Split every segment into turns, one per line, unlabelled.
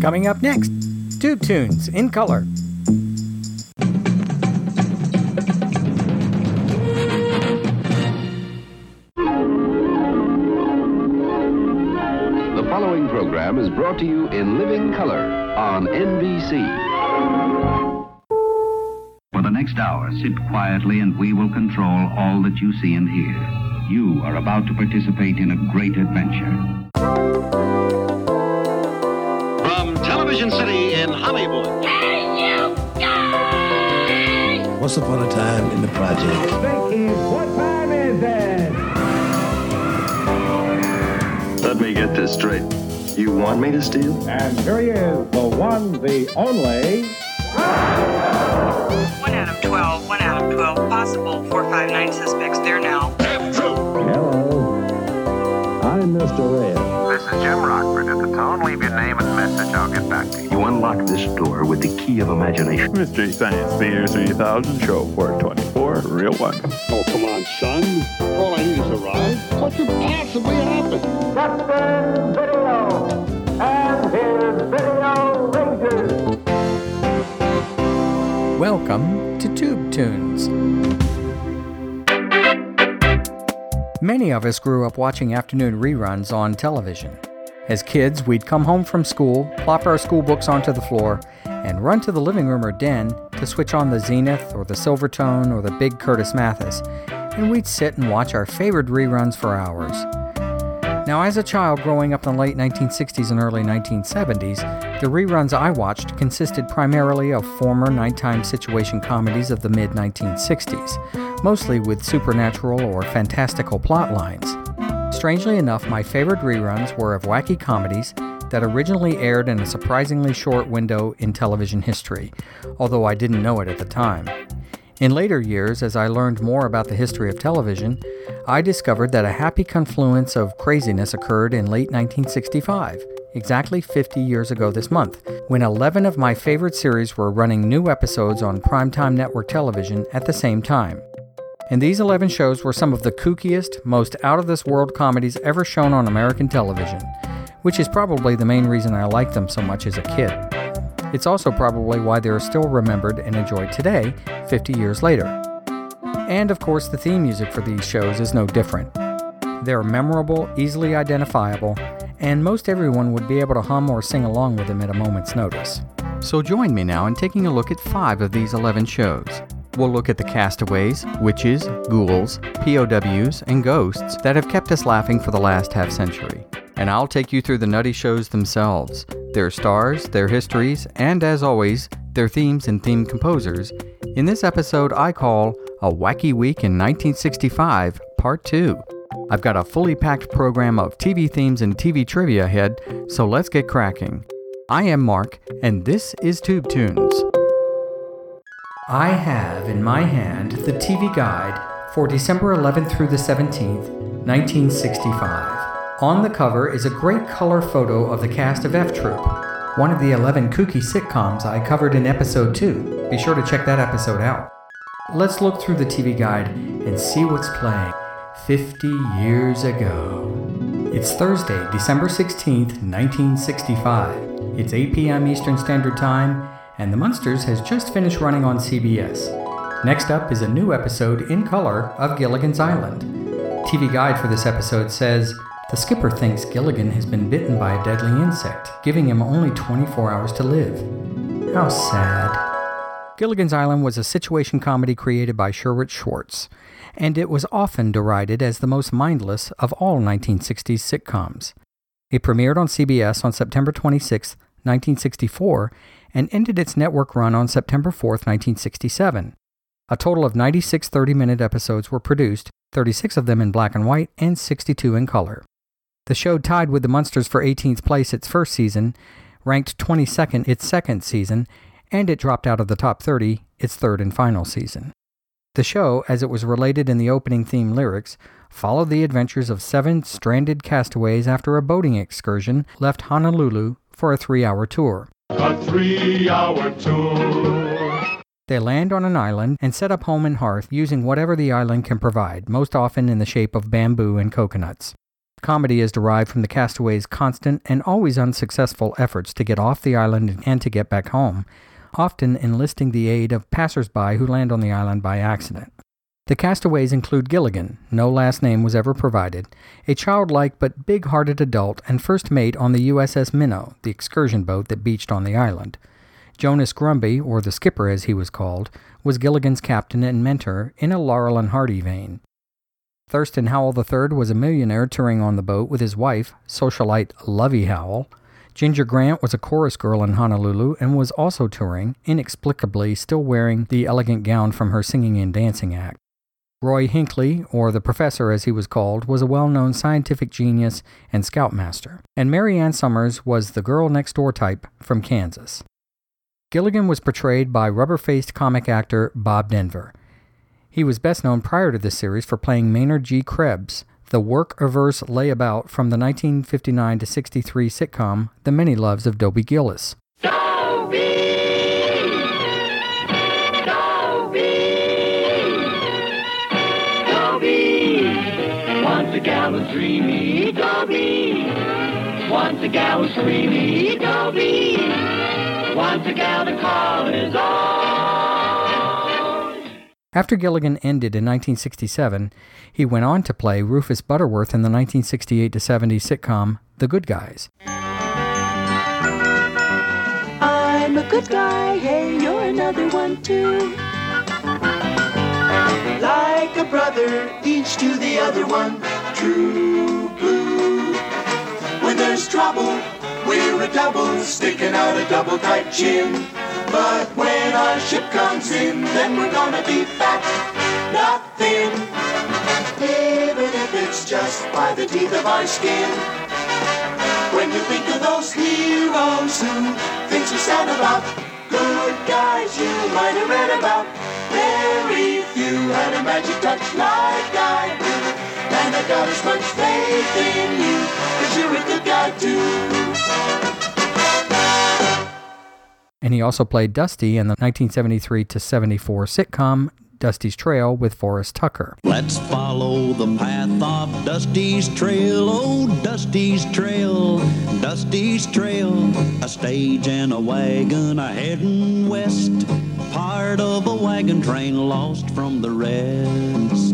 Coming up next, Tube Tunes in color.
The following program is brought to you in living color on NBC.
For the next hour, sit quietly and we will control all that you see and hear. You are about to participate in a great adventure.
From Television City in Hollywood.
Once upon a time in the project.
what time is it?
Let me get this straight. You want me to steal?
And here he is, the one, the only.
One out of 12, one out of 12 possible 459 suspects there now.
Hello. I'm Mr. Ed.
This is Jim Rockford. At the tone, leave your name and message. I'll get back to you.
You unlock this door with the key of imagination.
Mystery Science Theater 3000, Show 424, Reel One.
Oh, come on, son. All I need is a ride. What could possibly happen?
Captain Video and his Video Rangers.
Welcome to Tube Tunes. Many of us grew up watching afternoon reruns on television. As kids, we'd come home from school, plop our school books onto the floor, and run to the living room or den to switch on the Zenith or the Silvertone or the big Curtis Mathes, and we'd sit and watch our favorite reruns for hours. Now, as a child growing up in the late 1960s and early 1970s, the reruns I watched consisted primarily of former nighttime situation comedies of the mid 1960s, mostly with supernatural or fantastical plot lines. Strangely enough, my favorite reruns were of wacky comedies that originally aired in a surprisingly short window in television history, although I didn't know it at the time. In later years, as I learned more about the history of television, I discovered that a happy confluence of craziness occurred in late 1965, exactly 50 years ago this month, when 11 of my favorite series were running new episodes on primetime network television at the same time. And these 11 shows were some of the kookiest, most out of this world comedies ever shown on American television, which is probably the main reason I liked them so much as a kid. It's also probably why they are still remembered and enjoyed today, 50 years later. And of course, the theme music for these shows is no different. They're memorable, easily identifiable, and most everyone would be able to hum or sing along with them at a moment's notice. So join me now in taking a look at five of these 11 shows. We'll look at the castaways, witches, ghouls, POWs, and ghosts that have kept us laughing for the last half century. And I'll take you through the nutty shows themselves, their stars, their histories, and as always, their themes and theme composers. In this episode, I call A Wacky Week in 1965, Part 2. I've got a fully packed program of TV themes and TV trivia ahead, so let's get cracking. I am Mark, and this is Tube Tunes. I have in my hand the TV guide for December 11th through the 17th, 1965. On the cover is a great color photo of the cast of F Troop, one of the 11 kooky sitcoms I covered in episode 2. Be sure to check that episode out. Let's look through the TV guide and see what's playing 50 years ago. It's Thursday, December 16th, 1965. It's 8 p.m. Eastern Standard Time, and The Munsters has just finished running on CBS. Next up is a new episode in color of Gilligan's Island. TV guide for this episode says the skipper thinks Gilligan has been bitten by a deadly insect, giving him only 24 hours to live. How sad. Gilligan's Island was a situation comedy created by Sherwood Schwartz, and it was often derided as the most mindless of all 1960s sitcoms. It premiered on CBS on September 26, 1964, and ended its network run on September 4, 1967. A total of 96 30 minute episodes were produced, 36 of them in black and white and 62 in color. The show tied with The Munsters for 18th place its first season, ranked 22nd its second season, and it dropped out of the top 30 its third and final season. The show, as it was related in the opening theme lyrics, followed the adventures of seven stranded castaways after a boating excursion left Honolulu for a three hour tour.
A three hour tour.
They land on an island and set up home and hearth using whatever the island can provide, most often in the shape of bamboo and coconuts. Comedy is derived from the castaways' constant and always unsuccessful efforts to get off the island and to get back home, often enlisting the aid of passers-by who land on the island by accident. The castaways include Gilligan, no last name was ever provided, a childlike but big hearted adult and first mate on the USS Minnow, the excursion boat that beached on the island. Jonas Grumby, or the skipper as he was called, was Gilligan's captain and mentor in a Laurel and Hardy vein. Thurston Howell III was a millionaire touring on the boat with his wife, socialite Lovey Howell. Ginger Grant was a chorus girl in Honolulu and was also touring, inexplicably still wearing the elegant gown from her singing and dancing act. Roy Hinckley, or the professor as he was called, was a well known scientific genius and scoutmaster, and Mary Ann Summers was the girl next door type from Kansas. Gilligan was portrayed by rubber faced comic actor Bob Denver. He was best known prior to this series for playing Maynard G. Krebs, the work averse layabout from the 1959 63 sitcom The Many Loves of Dobie Gillis.
Once a gal was creamy, Dobie. Once a gal to call his own.
After Gilligan ended in 1967, he went on to play Rufus Butterworth in the 1968 70 sitcom The Good Guys.
I'm a good guy, hey, you're another one too.
Like a brother, each to the other one true blue. There's trouble, we're a double, sticking out a double tight chin. But when our ship comes in, then we're gonna be fat, not thin. Even if it's just by the teeth of our skin. When you think of those heroes who things are sad about, good guys you might have read about, very few had a magic touch like I do. And I got as much faith in you you're a good guy too.
And he also played Dusty in the 1973 to 74 sitcom Dusty's Trail with Forrest Tucker.
Let's follow the path of Dusty's Trail, oh Dusty's Trail, Dusty's Trail. A stage and a wagon a heading west, part of a wagon train lost from the rest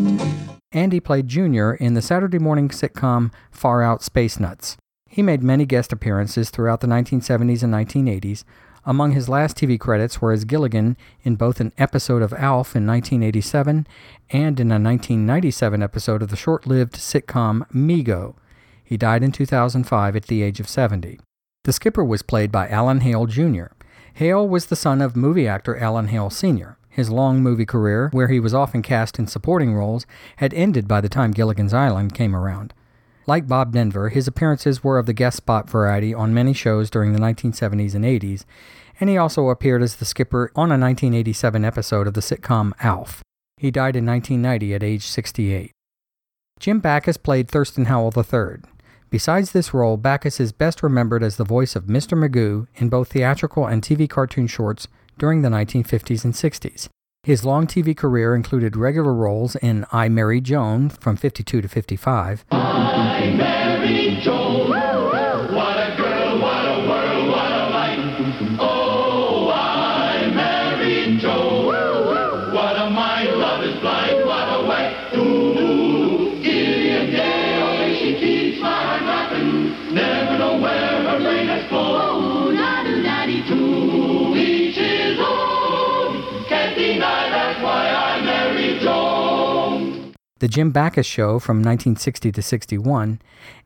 and he played Junior in the Saturday morning sitcom Far Out Space Nuts. He made many guest appearances throughout the 1970s and 1980s. Among his last TV credits were as Gilligan in both an episode of Alf in 1987 and in a 1997 episode of the short lived sitcom Meego. He died in 2005 at the age of 70. The skipper was played by Alan Hale Jr. Hale was the son of movie actor Alan Hale Sr. His long movie career, where he was often cast in supporting roles, had ended by the time Gilligan's Island came around. Like Bob Denver, his appearances were of the guest spot variety on many shows during the 1970s and 80s, and he also appeared as the skipper on a 1987 episode of the sitcom Alf. He died in 1990 at age 68. Jim Backus played Thurston Howell III. Besides this role, Backus is best remembered as the voice of Mr. Magoo in both theatrical and TV cartoon shorts during the 1950s and 60s. His long TV career included regular roles in I Married Joan from 52 to 55.
I Joan.
The Jim Backus Show from 1960 to 61,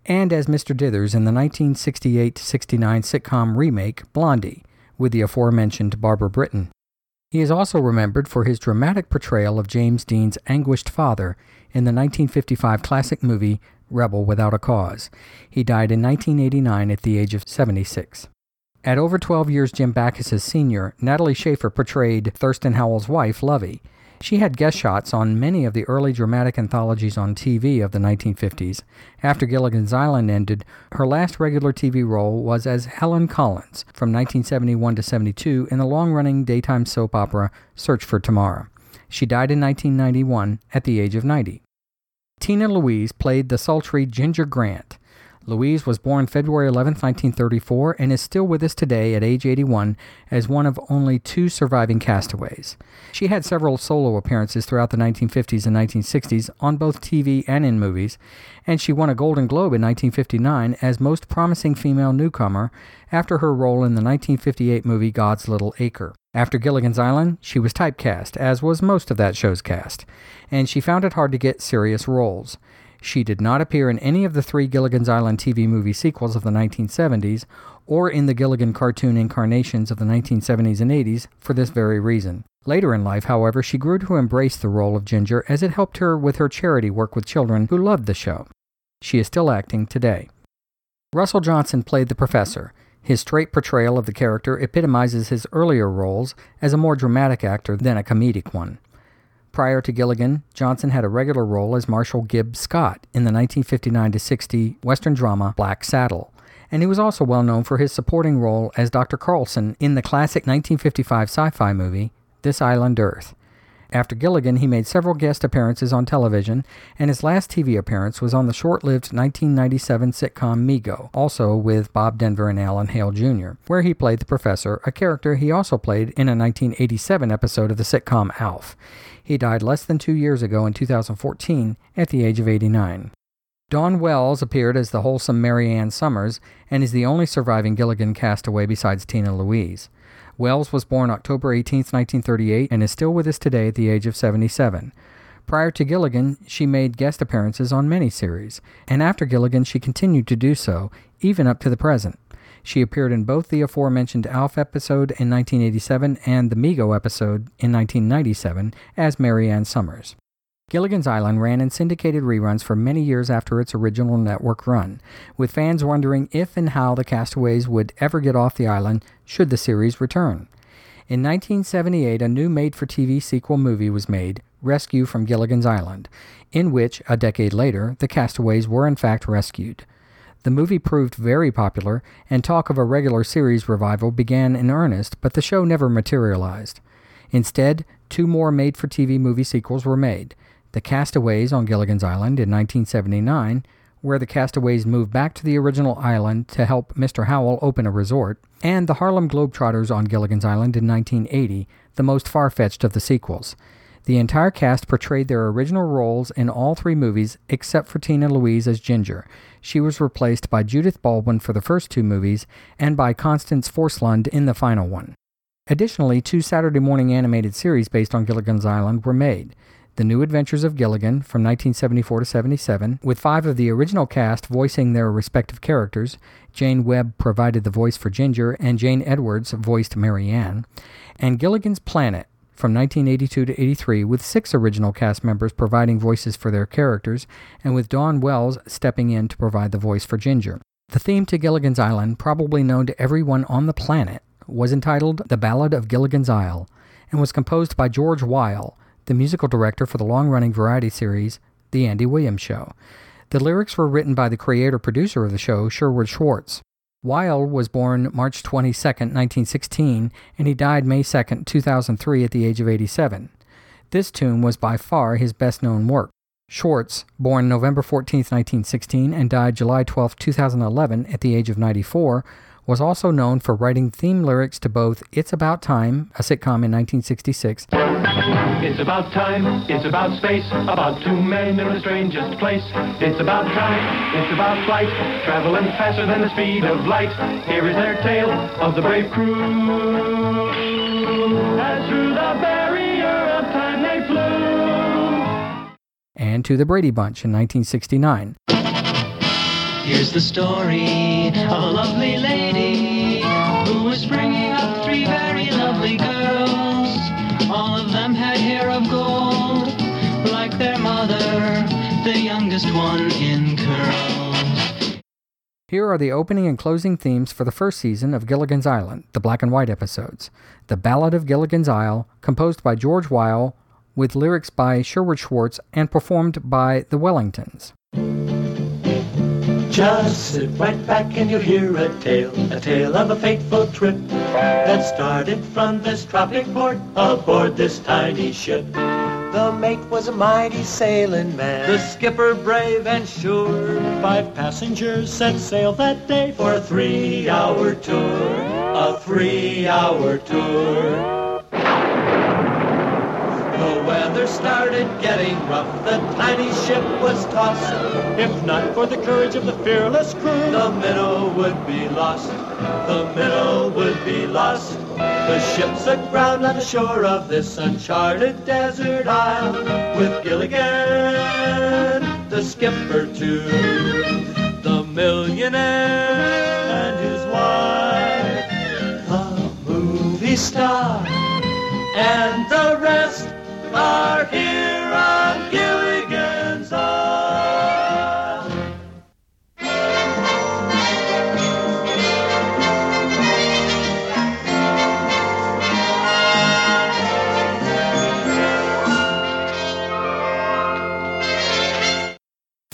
and as Mr. Dithers in the 1968 69 sitcom remake Blondie with the aforementioned Barbara Britton. He is also remembered for his dramatic portrayal of James Dean's anguished father in the 1955 classic movie Rebel Without a Cause. He died in 1989 at the age of 76. At over 12 years Jim Backus's senior, Natalie Schafer portrayed Thurston Howell's wife, Lovey. She had guest shots on many of the early dramatic anthologies on TV of the 1950s. After Gilligan's Island ended, her last regular TV role was as Helen Collins from 1971 to 72 in the long running daytime soap opera Search for Tomorrow. She died in 1991 at the age of 90. Tina Louise played the sultry Ginger Grant. Louise was born February 11, 1934, and is still with us today at age 81 as one of only two surviving castaways. She had several solo appearances throughout the 1950s and 1960s on both TV and in movies, and she won a Golden Globe in 1959 as Most Promising Female Newcomer after her role in the 1958 movie God's Little Acre. After Gilligan's Island, she was typecast, as was most of that show's cast, and she found it hard to get serious roles. She did not appear in any of the three Gilligan's Island TV movie sequels of the 1970s or in the Gilligan cartoon incarnations of the 1970s and 80s for this very reason. Later in life, however, she grew to embrace the role of Ginger as it helped her with her charity work with children who loved the show. She is still acting today. Russell Johnson played the professor. His straight portrayal of the character epitomizes his earlier roles as a more dramatic actor than a comedic one. Prior to Gilligan, Johnson had a regular role as Marshal Gibbs Scott in the 1959 60 Western drama Black Saddle, and he was also well known for his supporting role as Dr. Carlson in the classic 1955 sci fi movie This Island Earth. After Gilligan, he made several guest appearances on television, and his last TV appearance was on the short lived 1997 sitcom Meego, also with Bob Denver and Alan Hale Jr., where he played the professor, a character he also played in a 1987 episode of the sitcom Alf. He died less than two years ago in 2014 at the age of 89. Dawn Wells appeared as the wholesome Mary Ann Summers and is the only surviving Gilligan castaway besides Tina Louise. Wells was born October 18, 1938, and is still with us today at the age of 77. Prior to Gilligan, she made guest appearances on many series, and after Gilligan, she continued to do so, even up to the present. She appeared in both the aforementioned Alf episode in 1987 and the Meego episode in 1997 as Mary Ann Summers. Gilligan's Island ran in syndicated reruns for many years after its original network run, with fans wondering if and how the castaways would ever get off the island should the series return. In 1978, a new made for TV sequel movie was made, Rescue from Gilligan's Island, in which, a decade later, the castaways were in fact rescued. The movie proved very popular, and talk of a regular series revival began in earnest, but the show never materialized. Instead, two more made for TV movie sequels were made The Castaways on Gilligan's Island in 1979, where the castaways moved back to the original island to help Mr. Howell open a resort, and The Harlem Globetrotters on Gilligan's Island in 1980, the most far fetched of the sequels. The entire cast portrayed their original roles in all three movies except for Tina Louise as Ginger, she was replaced by Judith Baldwin for the first two movies and by Constance Forslund in the final one. Additionally, two Saturday morning animated series based on Gilligan's Island were made. The New Adventures of Gilligan from 1974 to 77, with five of the original cast voicing their respective characters. Jane Webb provided the voice for Ginger, and Jane Edwards voiced Mary Ann. And Gilligan's Planet, from 1982 to 83, with six original cast members providing voices for their characters, and with Dawn Wells stepping in to provide the voice for Ginger. The theme to Gilligan's Island, probably known to everyone on the planet, was entitled The Ballad of Gilligan's Isle, and was composed by George Wyle, the musical director for the long running variety series The Andy Williams Show. The lyrics were written by the creator producer of the show, Sherwood Schwartz. Wyle was born March 22, 1916, and he died May 2, 2003, at the age of 87. This tune was by far his best known work. Schwartz, born November 14, 1916, and died July 12, 2011, at the age of 94, was also known for writing theme lyrics to both It's About Time, a sitcom in 1966.
It's about time, it's about space, about two men in the strangest place. It's about time, it's about flight, traveling faster than the speed of light. Here is their tale of the brave crew. As through the barrier of time they flew.
And to the Brady Bunch in 1969.
Here's the story of a lovely lady was bringing up three very lovely girls. All of them had hair of gold, like their mother, the youngest one in curls.
Here are the opening and closing themes for the first season of Gilligan's Island, the black and white episodes. The Ballad of Gilligan's Isle, composed by George Wyle, with lyrics by Sherwood Schwartz and performed by the Wellingtons.
Just sit right back and you'll hear a tale, a tale of a fateful trip that started from this tropic port aboard this tiny ship. The mate was a mighty sailing man.
The skipper brave and sure.
Five passengers set sail that day for a three-hour tour. A three-hour tour. The weather started getting rough, the tiny ship was tossed. If not for the courage of the fearless crew, the minnow would be lost. The minnow would be lost. The ship's aground on the shore of this uncharted desert isle, with Gilligan, the skipper too, the millionaire and his wife, the movie star, and the rest are here on Gilligan's Isle.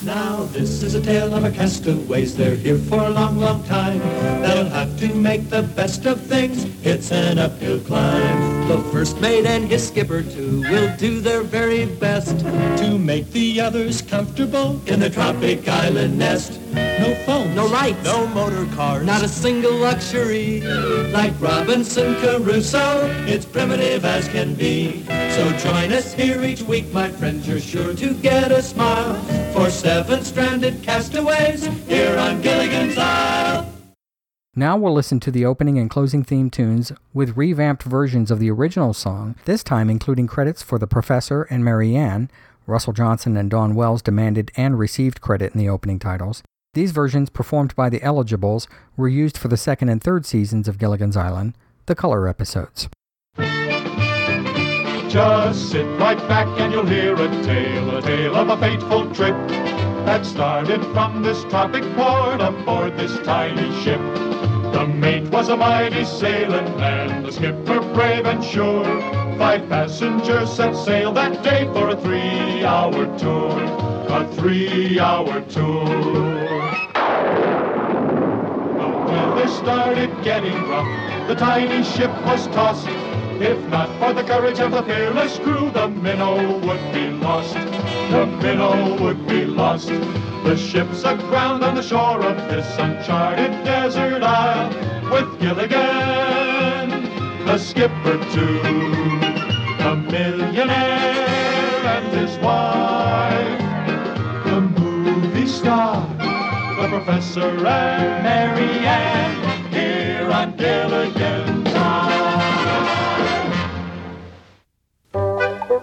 Now this is a tale of a castaways. They're here for a long, long time. They'll have to make the best of things. It's an uphill climb. The first mate and his skipper too will do their very best to make the others comfortable in the tropic island nest. No phones, no lights, no motor cars, not a single luxury. Like Robinson Crusoe, it's primitive as can be. So join us here each week, my friends. You're sure to get a smile for seven stranded castaways here on Gilligan's Isle.
Now we'll listen to the opening and closing theme tunes with revamped versions of the original song, this time including credits for the Professor and Mary Ann. Russell Johnson and Dawn Wells demanded and received credit in the opening titles. These versions, performed by the Eligibles, were used for the second and third seasons of Gilligan's Island, the color episodes.
Just sit right back and you'll hear a tale, a tale of a fateful trip that started from this tropic port aboard this tiny ship. The mate was a mighty sailing man, the skipper brave and sure. Five passengers set sail that day for a three-hour tour, a three-hour tour. The weather started getting rough, the tiny ship was tossed. If not for the courage of the fearless crew, the minnow would be lost. The minnow would be lost. The ship's aground on the shore of this uncharted desert isle, with Gilligan, the skipper too, the millionaire and his wife, the movie star, the professor and Mary Ann, here on Gilligan's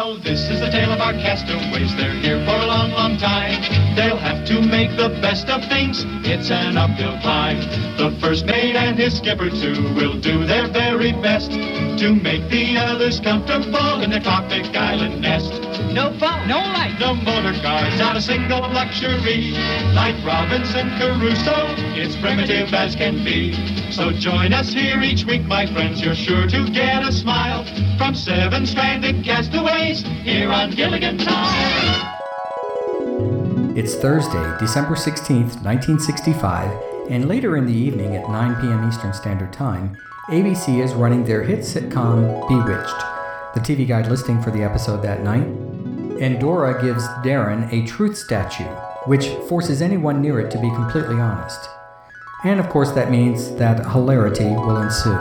Now this is the tale of our castaways. They're here for a long, long time. They'll have to make the best of things. It's an uphill climb. The first mate and his skipper too will do their very best to make the others comfortable in their tropic island nest. No phone, no light, no motor cars, not a single luxury. Like Robinson Crusoe, it's primitive as can be. So join us here each week, my friends. You're sure to get a smile from seven stranded castaways here on Gilligan's Island.
It's Thursday, December 16th, 1965, and later in the evening at 9 p.m. Eastern Standard Time, ABC is running their hit sitcom Bewitched. The TV guide listing for the episode that night Endora gives Darrin a truth statue, which forces anyone near it to be completely honest. And of course, that means that hilarity will ensue.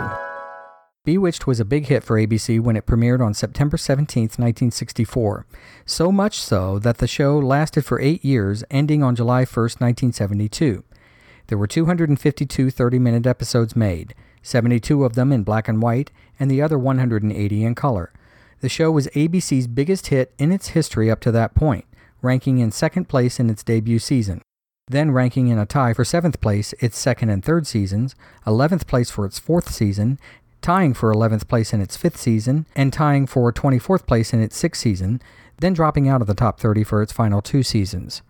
Bewitched was a big hit for ABC when it premiered on September 17, 1964. So much so that the show lasted for eight years, ending on July 1, 1972. There were 252 30 minute episodes made, 72 of them in black and white, and the other 180 in color. The show was ABC's biggest hit in its history up to that point, ranking in second place in its debut season then ranking in a tie for seventh place its second and third seasons, 11th place for its fourth season, tying for 11th place in its fifth season, and tying for 24th place in its sixth season, then dropping out of the top 30 for its final two seasons.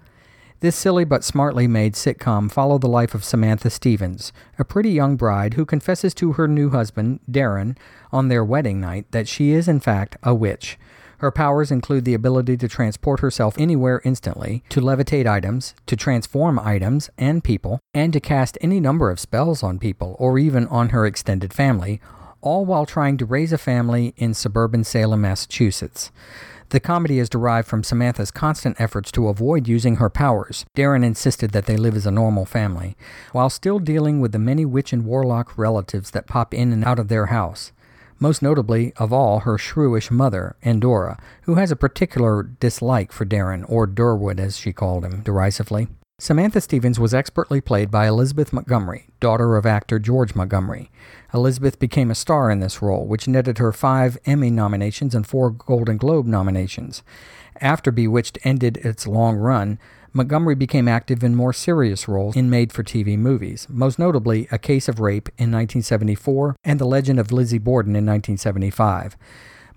This silly but smartly made sitcom followed the life of Samantha Stephens, a pretty young bride who confesses to her new husband, Darrin, on their wedding night that she is in fact a witch. Her powers include the ability to transport herself anywhere instantly, to levitate items, to transform items and people, and to cast any number of spells on people or even on her extended family, all while trying to raise a family in suburban Salem, Massachusetts. The comedy is derived from Samantha's constant efforts to avoid using her powers. Darrin insisted that they live as a normal family, while still dealing with the many witch and warlock relatives that pop in and out of their house. Most notably of all, her shrewish mother, Endora, who has a particular dislike for Darrin, or Durwood as she called him derisively. Samantha Stephens was expertly played by Elizabeth Montgomery, daughter of actor George Montgomery. Elizabeth became a star in this role, which netted her five Emmy nominations and four Golden Globe nominations. After Bewitched ended its long run, Montgomery became active in more serious roles in made for TV movies, most notably A Case of Rape in 1974 and The Legend of Lizzie Borden in 1975.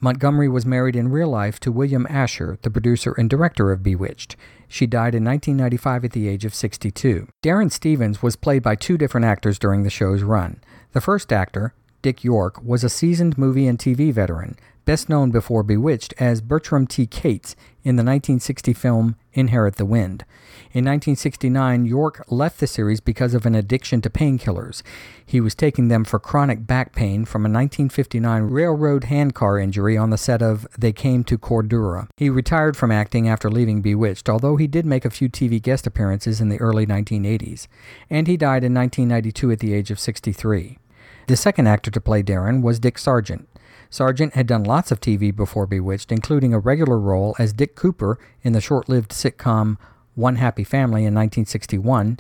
Montgomery was married in real life to William Asher, the producer and director of Bewitched. She died in 1995 at the age of 62. Darrin Stephens was played by two different actors during the show's run. The first actor, Dick York, was a seasoned movie and TV veteran, best known before Bewitched as Bertram T. Cates in the 1960 film Inherit the Wind. In 1969, York left the series because of an addiction to painkillers. He was taking them for chronic back pain from a 1959 railroad handcar injury on the set of They Came to Cordura. He retired from acting after leaving Bewitched, although he did make a few TV guest appearances in the early 1980s. And he died in 1992 at the age of 63. The second actor to play Darrin was Dick Sargent. Sargent had done lots of TV before Bewitched, including a regular role as Dick Cooper in the short lived sitcom One Happy Family in 1961,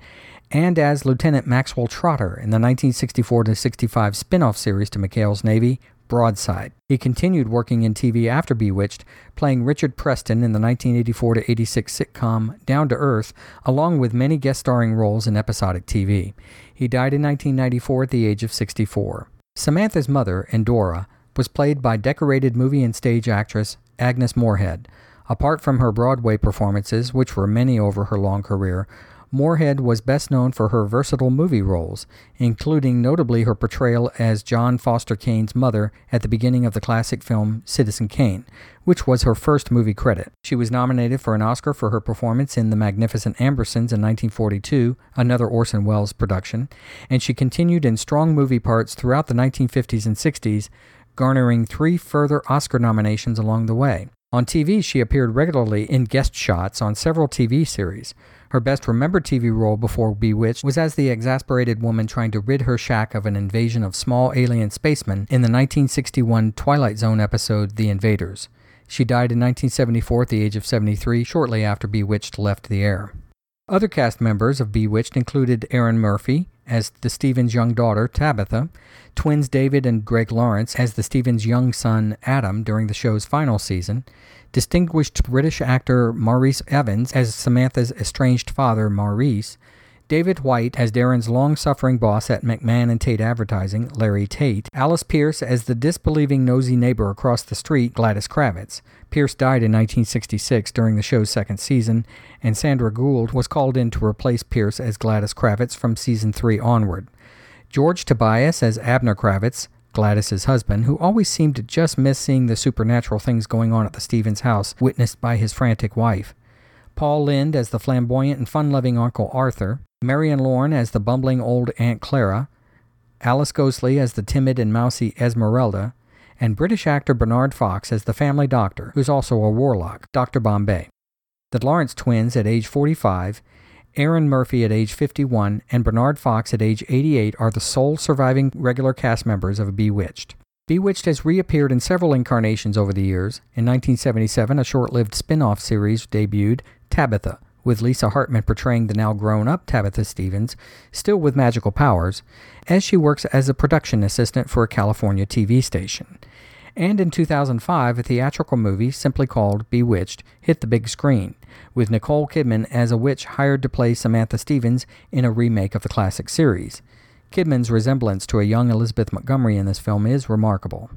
and as Lieutenant Maxwell Trotter in the 1964 65 spin off series to McHale's Navy, Broadside. He continued working in TV after Bewitched, playing Richard Preston in the 1984 86 sitcom Down to Earth, along with many guest starring roles in episodic TV. He died in 1994 at the age of 64. Samantha's mother, Endora, was played by decorated movie and stage actress Agnes Moorehead. Apart from her Broadway performances, which were many over her long career, Moorehead was best known for her versatile movie roles, including notably her portrayal as John Foster Kane's mother at the beginning of the classic film Citizen Kane, which was her first movie credit. She was nominated for an Oscar for her performance in The Magnificent Ambersons in 1942, another Orson Welles production, and she continued in strong movie parts throughout the 1950s and 60s, garnering three further Oscar nominations along the way. On TV, she appeared regularly in guest shots on several TV series. Her best remembered TV role before Bewitched was as the exasperated woman trying to rid her shack of an invasion of small alien spacemen in the 1961 Twilight Zone episode The Invaders. She died in 1974 at the age of 73, shortly after Bewitched left the air. Other cast members of Bewitched included Erin Murphy as the Stephens' young daughter, Tabitha, twins David and Greg Lawrence as the Stephens' young son, Adam, during the show's final season, distinguished British actor Maurice Evans as Samantha's estranged father, Maurice, David White as Darrin's long suffering boss at McMahon and Tate Advertising, Larry Tate, Alice Pearce as the disbelieving nosy neighbor across the street, Gladys Kravitz. Pearce died in 1966 during the show's second season, and Sandra Gould was called in to replace Pearce as Gladys Kravitz from season 3 onward. George Tobias as Abner Kravitz, Gladys's husband, who always seemed to just miss seeing the supernatural things going on at the Stephens house witnessed by his frantic wife. Paul Lynde as the flamboyant and fun loving Uncle Arthur, Marion Lorne as the bumbling old Aunt Clara, Alice Ghostley as the timid and mousy Esmeralda, and British actor Bernard Fox as the family doctor, who's also a warlock, Dr. Bombay. The Lawrence twins at age 45, Erin Murphy at age 51, and Bernard Fox at age 88 are the sole surviving regular cast members of Bewitched. Bewitched has reappeared in several incarnations over the years. In 1977, a short lived spin off series debuted, Tabitha, with Lisa Hartman portraying the now grown up Tabitha Stephens, still with magical powers, as she works as a production assistant for a California TV station. And in 2005, a theatrical movie simply called Bewitched hit the big screen, with Nicole Kidman as a witch hired to play Samantha Stephens in a remake of the classic series. Kidman's resemblance to a young Elizabeth Montgomery in this film is remarkable.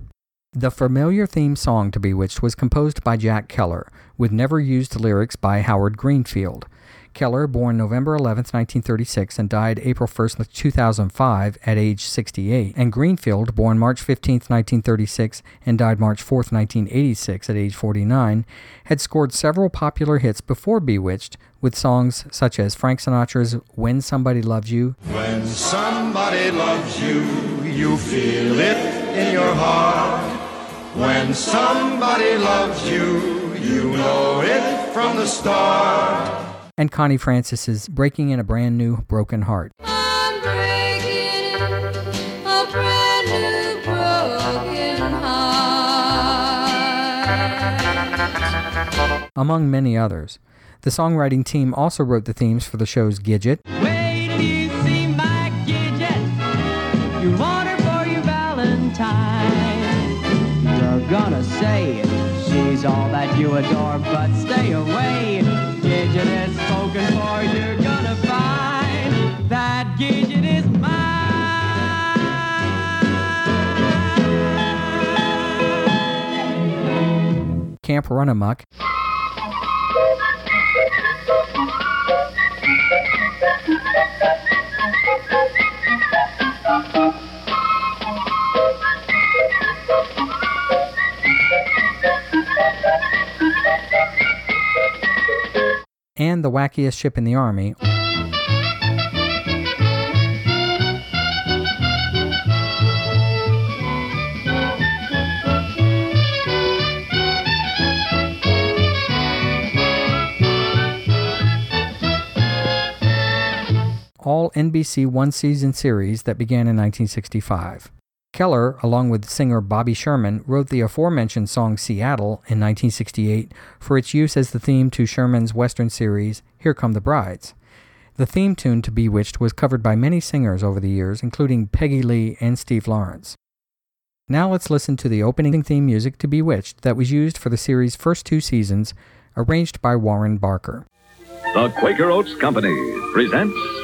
The familiar theme song to Bewitched was composed by Jack Keller, with never used lyrics by Howard Greenfield. Keller, born November 11, 1936, and died April 1, 2005, at age 68, and Greenfield, born March 15, 1936, and died March 4, 1986, at age 49, had scored several popular hits before Bewitched with songs such as Frank Sinatra's When Somebody Loves You.
When somebody loves you, you feel it in your heart. When somebody loves you, you know it from the start
and Connie Francis is Breaking in a Brand New Broken Heart. Among many others. The songwriting team also wrote the themes for the show's Gidget.
Adore, but stay away. Gidget spoken for, you're gonna find that Gidget is
mine. Camp Run and the wackiest ship in the Army. All NBC one season series that began in 1965. Keller, along with singer Bobby Sherman, wrote the aforementioned song Seattle in 1968 for its use as the theme to Sherman's Western series Here Come the Brides. The theme tune to Bewitched was covered by many singers over the years, including Peggy Lee and Steve Lawrence. Now let's listen to the opening theme music to Bewitched that was used for the series' first two seasons, arranged by Warren Barker.
The Quaker Oats Company presents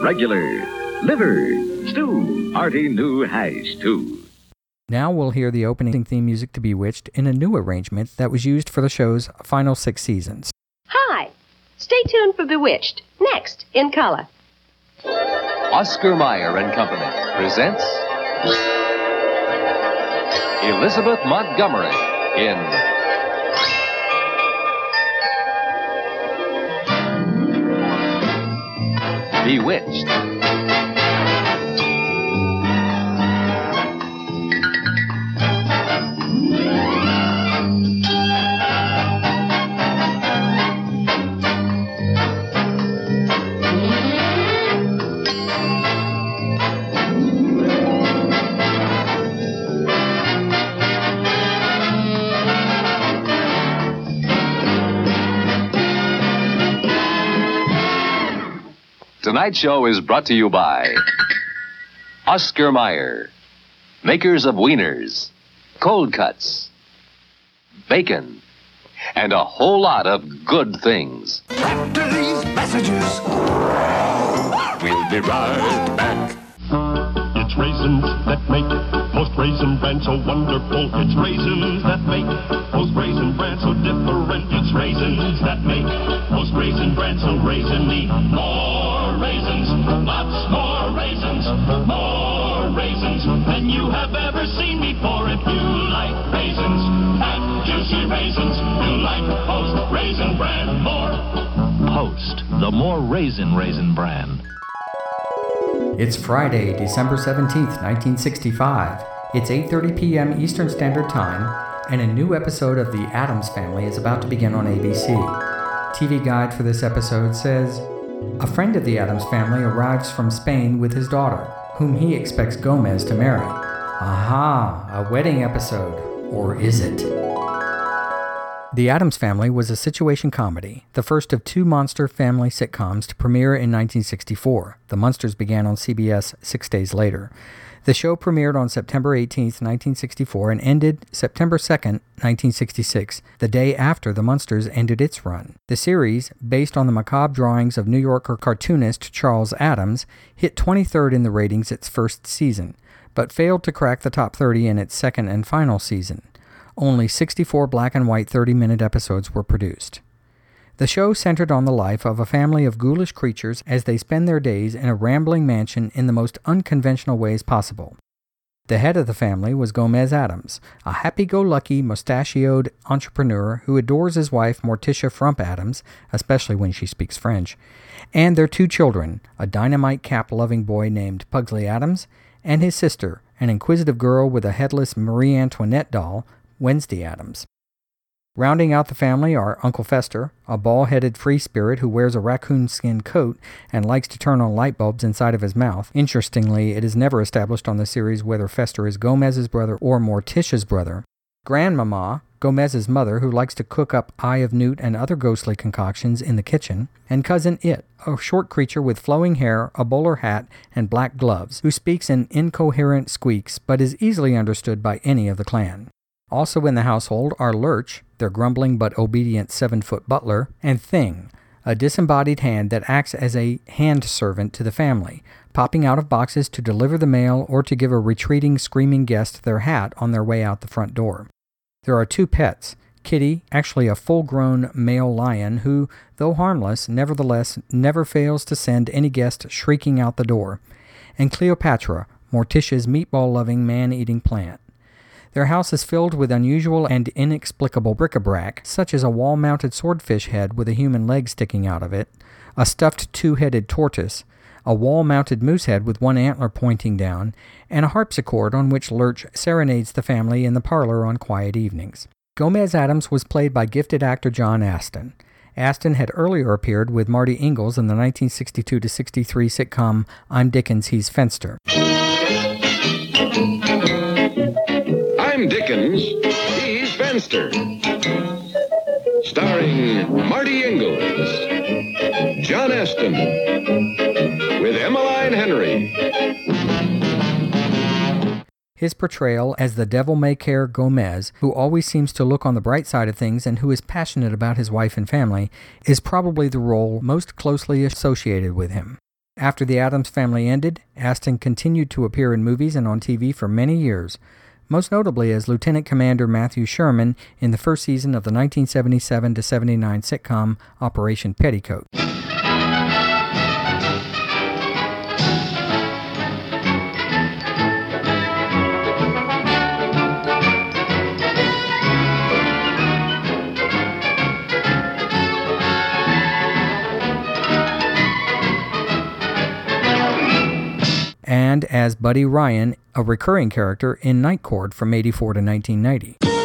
regular, liver, stew, hearty new hash, too.
Now we'll hear the opening theme music to Bewitched in a new arrangement that was used for the show's final six seasons.
Hi! Stay tuned for Bewitched, next in color.
Oscar Mayer and Company presents Elizabeth Montgomery in Bewitched. Tonight's show is brought to you by Oscar Mayer, makers of wieners, cold cuts, bacon, and a whole lot of good things.
After these messages, we'll be right back.
It's raisins that make most raisin bran so wonderful. It's raisins that make most raisin bran so different. It's raisins that make most raisin bran so raisiny. More raisins, lots more raisins, more raisins than you have ever seen before. If you like raisins and juicy raisins, you like Post Raisin Bran more.
Post, the more raisin raisin brand.
It's Friday, December 17th, 1965. It's 8:30 p.m. Eastern Standard Time, and a new episode of The Addams Family is about to begin on ABC. TV guide for this episode says a friend of the Addams family arrives from Spain with his daughter, whom he expects Gomez to marry. Aha, a wedding episode. Or is it? The Addams Family was a situation comedy, the first of two monster family sitcoms to premiere in 1964. The Munsters began on CBS six days later. The show premiered on September 18, 1964, and ended September 2, 1966, the day after The Munsters ended its run. The series, based on the macabre drawings of New Yorker cartoonist Charles Addams, hit 23rd in the ratings its first season, but failed to crack the top 30 in its second and final season. Only 64 black and white 30 minute episodes were produced. The show centered on the life of a family of ghoulish creatures as they spend their days in a rambling mansion in the most unconventional ways possible. The head of the family was Gomez Addams, a happy go lucky, mustachioed entrepreneur who adores his wife, Morticia Frump Addams, especially when she speaks French, and their two children, a dynamite cap loving boy named Pugsley Addams, and his sister, an inquisitive girl with a headless Marie Antoinette doll, Wednesday Addams. Rounding out the family are Uncle Fester, a ball headed free spirit who wears a raccoon skin coat and likes to turn on light bulbs inside of his mouth. Interestingly, it is never established on the series whether Fester is Gomez's brother or Morticia's brother. Grandmama, Gomez's mother, who likes to cook up Eye of Newt and other ghostly concoctions in the kitchen, and Cousin It, a short creature with flowing hair, a bowler hat, and black gloves, who speaks in incoherent squeaks but is easily understood by any of the clan. Also in the household are Lurch, their grumbling but obedient seven foot butler, and Thing, a disembodied hand that acts as a hand servant to the family, popping out of boxes to deliver the mail or to give a retreating, screaming guest their hat on their way out the front door. There are two pets Kitty, actually a full grown male lion who, though harmless, nevertheless never fails to send any guest shrieking out the door, and Cleopatra, Morticia's meatball loving, man eating plant. Their house is filled with unusual and inexplicable bric a brac, such as a wall mounted swordfish head with a human leg sticking out of it, a stuffed two headed tortoise, a wall mounted moose head with one antler pointing down, and a harpsichord on which Lurch serenades the family in the parlor on quiet evenings. Gomez Addams was played by gifted actor John Astin. Astin had earlier appeared with Marty Ingels in the 1962 63 sitcom I'm Dickens, He's Fenster.
He's Fenster. Starring Marty Ingels, John Astin, with Emmaline Henry.
His portrayal as the devil may care Gomez, who always seems to look on the bright side of things and who is passionate about his wife and family, is probably the role most closely associated with him. After the Addams family ended, Astin continued to appear in movies and on TV for many years, most notably as Lieutenant Commander Matthew Sherman in the first season of the 1977 79 sitcom Operation Petticoat. And as Buddy Ryan, a recurring character in Night Court from 84 to 1990.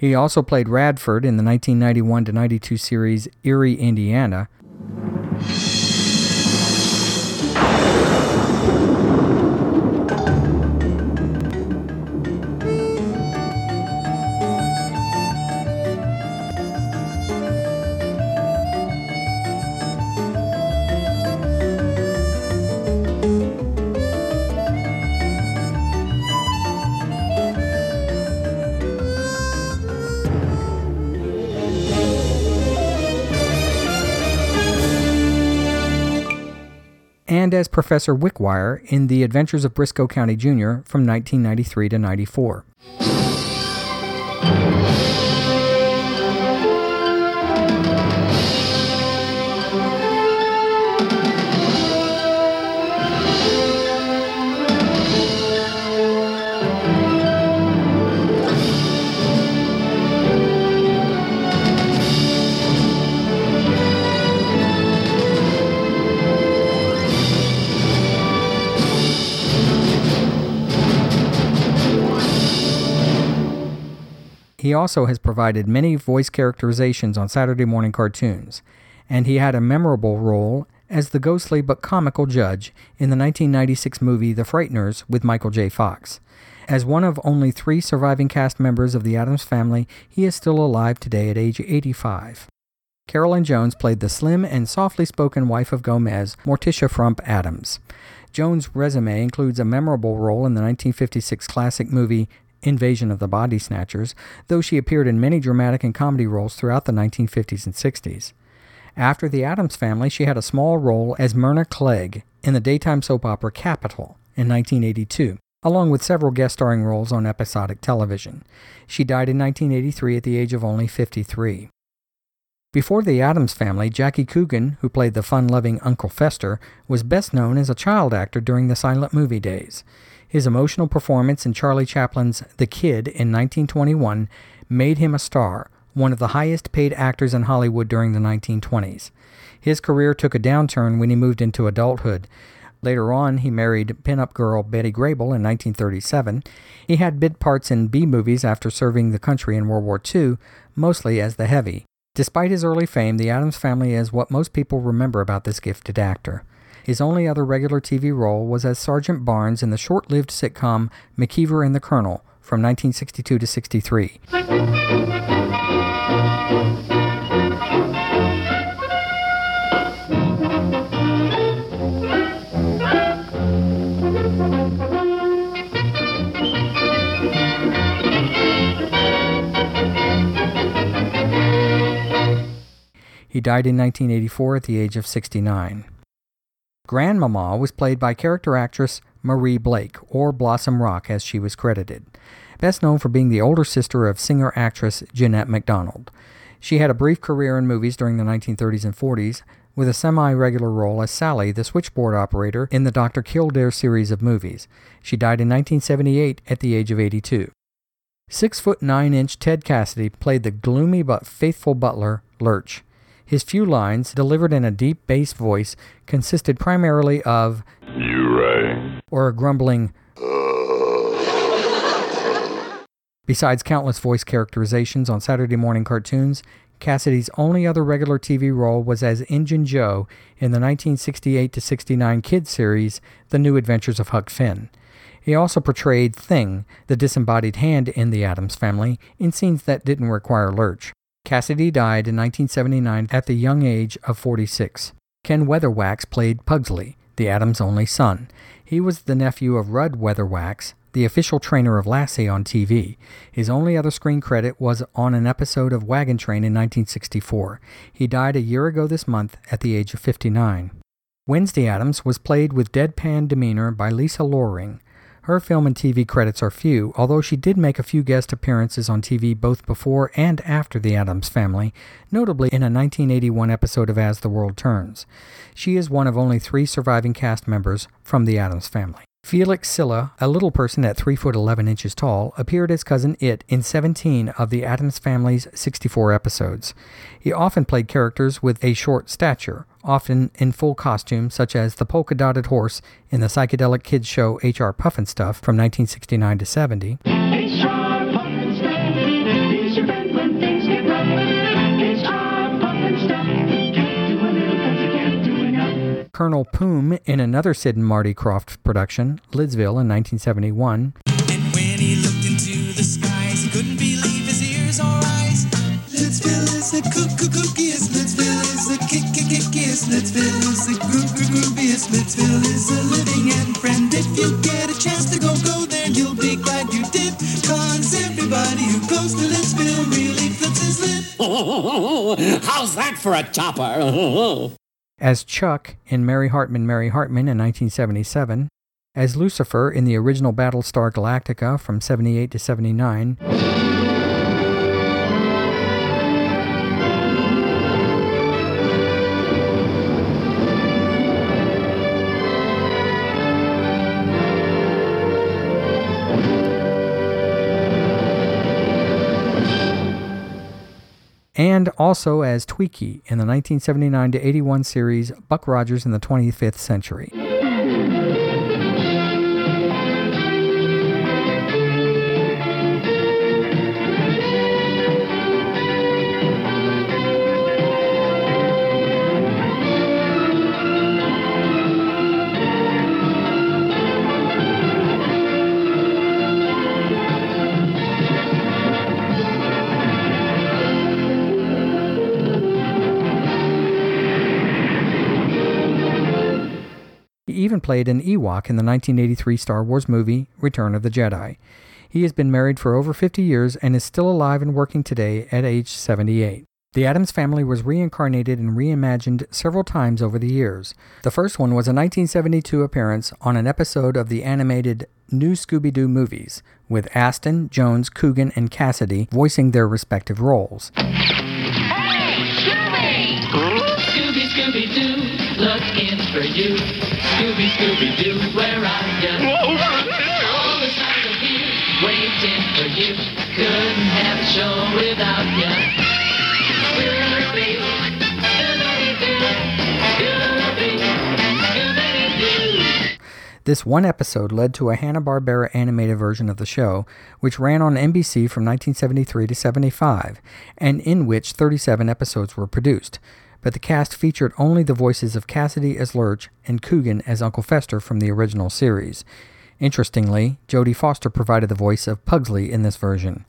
He also played Radford in the 1991 92 series Erie, Indiana. And as Professor Wickwire in The Adventures of Brisco County Jr. from 1993 to 94. He also has provided many voice characterizations on Saturday morning cartoons, and he had a memorable role as the ghostly but comical judge in the 1996 movie The Frighteners with Michael J. Fox. As one of only three surviving cast members of the Addams family, he is still alive today at age 85. Carolyn Jones played the slim and softly spoken wife of Gomez, Morticia Frump Addams. Jones' resume includes a memorable role in the 1956 classic movie Invasion of the Body Snatchers, though she appeared in many dramatic and comedy roles throughout the 1950s and 60s. After The Addams Family, she had a small role as Myrna Clegg in the daytime soap opera Capitol in 1982, along with several guest starring roles on episodic television. She died in 1983 at the age of only 53. Before the Addams family, Jackie Coogan, who played the fun loving Uncle Fester, was best known as a child actor during the silent movie days. His emotional performance in Charlie Chaplin's The Kid in 1921 made him a star, one of the highest paid actors in Hollywood during the 1920s. His career took a downturn when he moved into adulthood. Later on, he married pinup girl Betty Grable in 1937. He had bit parts in B movies after serving the country in World War II, mostly as the heavy. Despite his early fame, the Addams family is what most people remember about this gifted actor. His only other regular TV role was as Sergeant Barnes in the short lived sitcom McKeever and the Colonel from 1962 to 63. He died in 1984 at the age of 69. Grandmama was played by character actress Marie Blake, or Blossom Rock as she was credited, best known for being the older sister of singer actress Jeanette MacDonald. She had a brief career in movies during the 1930s and 40s, with a semi regular role as Sally, the switchboard operator in the Dr. Kildare series of movies. She died in 1978 at the age of 82. Six foot nine inch Ted Cassidy played the gloomy but faithful butler, Lurch. His few lines, delivered in a deep bass voice, consisted primarily of
You right.
or a grumbling Besides countless voice characterizations on Saturday morning cartoons, Cassidy's only other regular TV role was as Injun Joe in the 1968 69 kids series The New Adventures of Huck Finn. He also portrayed Thing, the disembodied hand in the Addams family, in scenes that didn't require Lurch. Cassidy died in 1979 at the young age of 46. Ken Weatherwax played Pugsley, the Addams' only son. He was the nephew of Rudd Weatherwax, the official trainer of Lassie on TV. His only other screen credit was on an episode of Wagon Train in 1964. He died a year ago this month at the age of 59. Wednesday Addams was played with deadpan demeanor by Lisa Loring. Her film and TV credits are few, although she did make a few guest appearances on TV both before and after The Addams Family, notably in a 1981 episode of As the World Turns. She is one of only three surviving cast members from The Addams Family. Felix Silla, a little person at 3 foot 11 inches tall, appeared as cousin It in 17 of the Addams Family's 64 episodes. He often played characters with a short stature, often in full costume, such as the polka dotted horse in the psychedelic kids show H.R. Pufnstuf from 1969 to 70. Colonel Poom in another Sid and Marty Krofft production, Lidsville in 1971.
When he looked into the skies, he couldn't believe his ears or eyes. Lidsville is the cuckoo cookiest. Lidsville is the kick kick kickiest. Lidsville is the goo goo grooviest. Lidsville is a living and friend. If you get a chance to go, go there. You'll be glad you did. Cause everybody who goes to Lidsville really flips his lid.
How's that for a topper?
as Chuck in Mary Hartman, Mary Hartman in 1977, as Lucifer in the original Battlestar Galactica from 78 to 79. And also as Twiki in the 1979 to 81 series Buck Rogers in the 25th Century. Even played an Ewok in the 1983 Star Wars movie Return of the Jedi. He has been married for over 50 years and is still alive and working today at age 78. The Addams family was reincarnated and reimagined several times over the years. The first one was a 1972 appearance on an episode of the animated New Scooby Doo movies, with Astin, Jones, Coogan, and Cassidy voicing their respective roles.
Hey, Scooby, Scooby Doo, looking for you. Scooby, Scooby Doo, where are you? All the time of here, waiting for you. Couldn't have a show without you. Scooby, Scooby-Doo, Scooby, Scooby-Doo.
This one episode led to a Hanna-Barbera animated version of the show, which ran on NBC from 1973 to 75, and in which 37 episodes were produced. But the cast featured only the voices of Cassidy as Lurch and Coogan as Uncle Fester from the original series. Interestingly, Jodie Foster provided the voice of Pugsley in this version.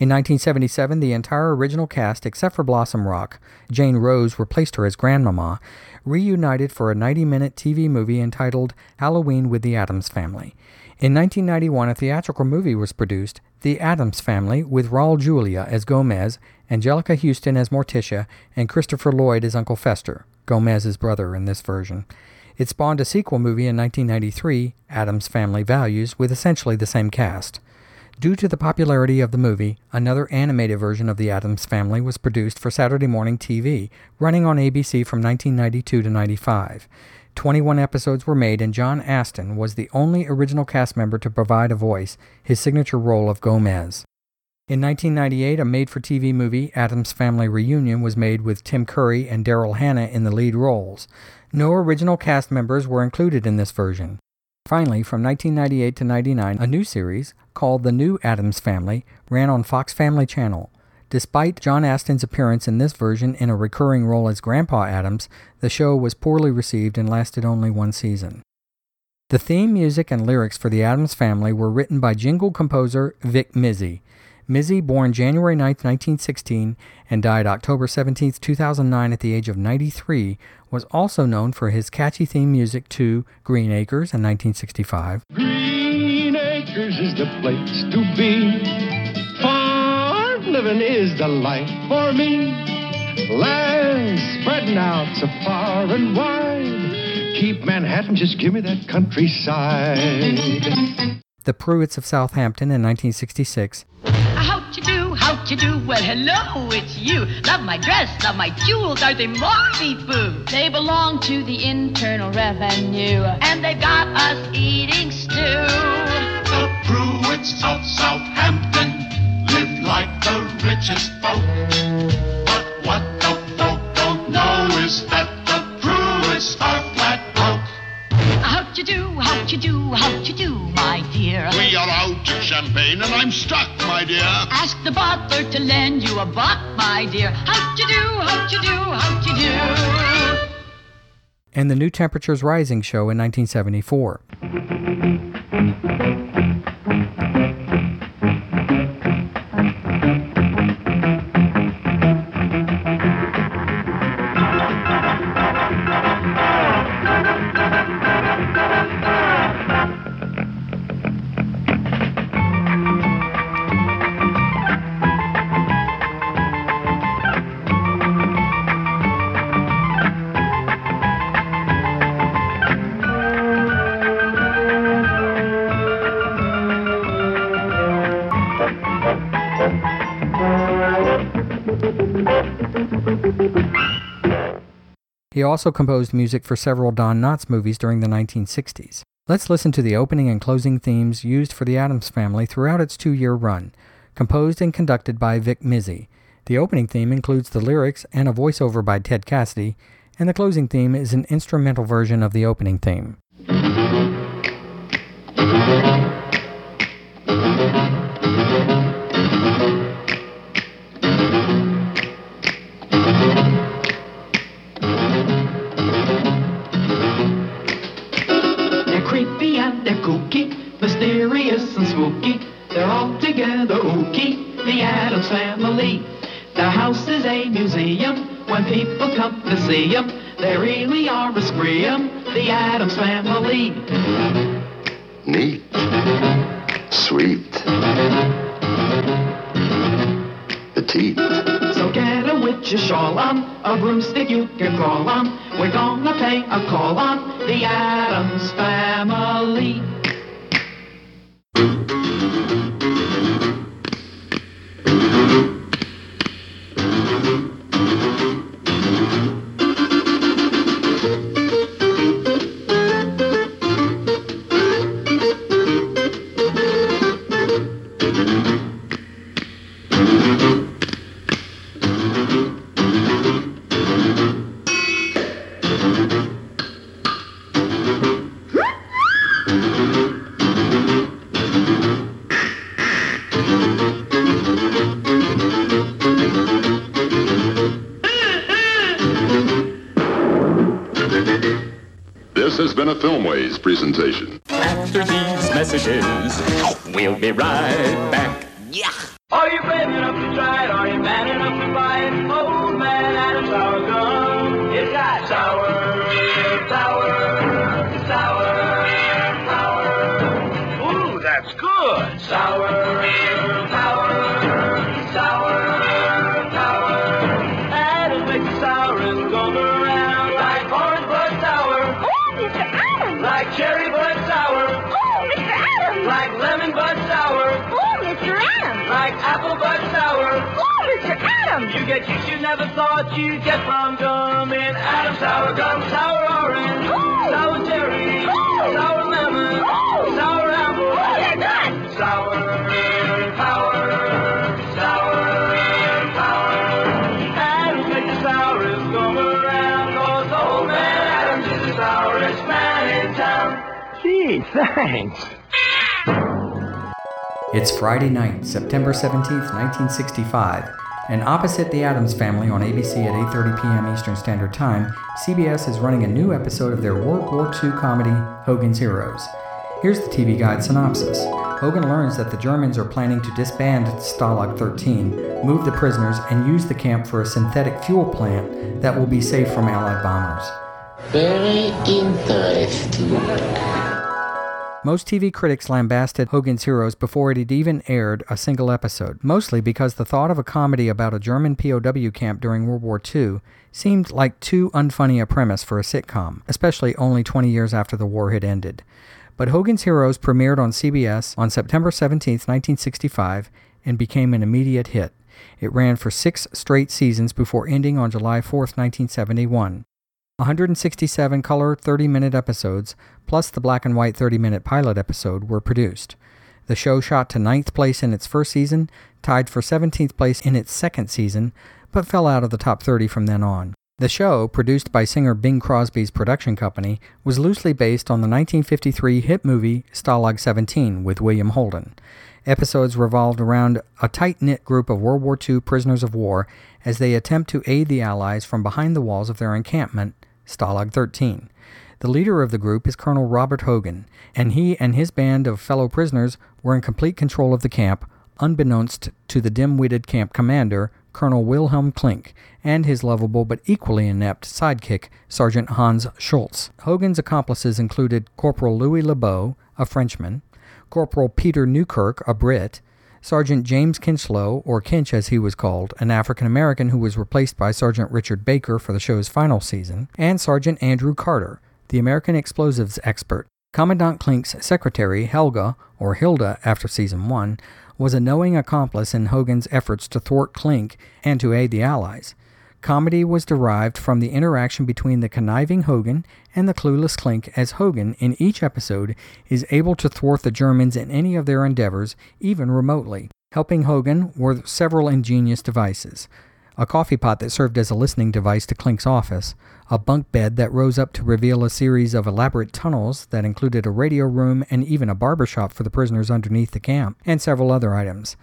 In 1977, the entire original cast, except for Blossom Rock, Jane Rose replaced her as Grandmama, reunited for a 90 minute TV movie entitled Halloween with the Addams Family. In 1991, a theatrical movie was produced, The Addams Family, with Raul Julia as Gomez, Anjelica Huston as Morticia, and Christopher Lloyd as Uncle Fester, Gomez's brother in this version. It spawned a sequel movie in 1993, Addams Family Values, with essentially the same cast. Due to the popularity of the movie, another animated version of The Addams Family was produced for Saturday morning TV, running on ABC from 1992 to 95. 21 episodes were made, and John Astin was the only original cast member to provide a voice, his signature role of Gomez. In 1998, a made for TV movie, Addams Family Reunion, was made with Tim Curry and Daryl Hannah in the lead roles. No original cast members were included in this version. Finally, from 1998 to 99, a new series called The New Addams Family ran on Fox Family Channel. Despite John Astin's appearance in this version in a recurring role as Grandpa Addams, the show was poorly received and lasted only one season. The theme music and lyrics for The Addams Family were written by jingle composer Vic Mizzy. Mizzy, born January 9, 1916, and died October 17, 2009, at the age of 93, was also known for his catchy theme music to Green Acres in 1965,
Green Acres is the place to be. Farm living is the life for me. Land spreading out so far and wide. Keep Manhattan, just give me that countryside.
The Pruitts of Southampton in 1966,
How'd you You do? Well, hello, it's you. Love my dress, love my jewels. Are they Marley Boo? They belong to the Internal Revenue. And they've got us eating stew.
The Pruitts of Southampton live like the richest folk. But what the folk don't know is that of champagne and I'm stuck, my dear.
Ask the butler to lend you a buck, my dear. How'd you do? How'd you do? How'd you do?
and The New Temperatures Rising show in 1974. Also composed music for several Don Knotts movies during the 1960s. Let's listen to the opening and closing themes used for the Addams Family throughout its two year run, composed and conducted by Vic Mizzy. The opening theme includes the lyrics and a voiceover by Ted Cassidy, and the closing theme is an instrumental version of the opening theme.
Spooky. They're all together ooky, the Addams family. The house is a museum. When people come to see 'em. They really are a scream. The Addams Family.
Neat. Sweet. Petite.
So get a witch's shawl on, a broomstick you can crawl on. We're gonna pay a call on the Addams Family.
thank you
Gee. It's Friday night, September 17th, 1965, and opposite The Addams Family on ABC at 8:30 p.m. Eastern Standard Time, CBS is running a new episode of their World War II comedy Hogan's Heroes. Here's the TV guide synopsis. Hogan learns that the Germans are planning to disband Stalag 13, move the prisoners, and use the camp for a synthetic fuel plant that will be safe from Allied bombers.
Very interesting.
Most TV critics lambasted Hogan's Heroes before it had even aired a single episode, mostly because the thought of a comedy about a German POW camp during World War II seemed like too unfunny a premise for a sitcom, especially only 20 years after the war had ended. But Hogan's Heroes premiered on CBS on September 17, 1965, and became an immediate hit. It ran for six straight seasons before ending on July 4, 1971. 167 color 30 minute episodes, plus the black and white 30 minute pilot episode, were produced. The show shot to ninth place in its first season, tied for 17th place in its second season, but fell out of the top 30 from then on. The show, produced by singer Bing Crosby's production company, was loosely based on the 1953 hit movie Stalag 17 with William Holden. Episodes revolved around a tight knit group of World War II prisoners of war as they attempt to aid the Allies from behind the walls of their encampment, Stalag 13. The leader of the group is Colonel Robert Hogan, and he and his band of fellow prisoners were in complete control of the camp, unbeknownst to the dim witted camp commander, Colonel Wilhelm Klink, and his lovable but equally inept sidekick, Sergeant Hans Schultz. Hogan's accomplices included Corporal Louis LeBeau, a Frenchman, Corporal Peter Newkirk, a Brit, Sergeant James Kinchloe, or Kinch as he was called, an African American who was replaced by Sergeant Richard Baker for the show's final season, and Sergeant Andrew Carter, the American explosives expert. Commandant Klink's secretary, Helga, or Hilda after season 1, was a knowing accomplice in Hogan's efforts to thwart Klink and to aid the Allies. Comedy was derived from the interaction between the conniving Hogan and the clueless Klink, as Hogan, in each episode, is able to thwart the Germans in any of their endeavors, even remotely. Helping Hogan were several ingenious devices a coffee pot that served as a listening device to Klink's office, a bunk bed that rose up to reveal a series of elaborate tunnels that included a radio room and even a barber shop for the prisoners underneath the camp, and several other items.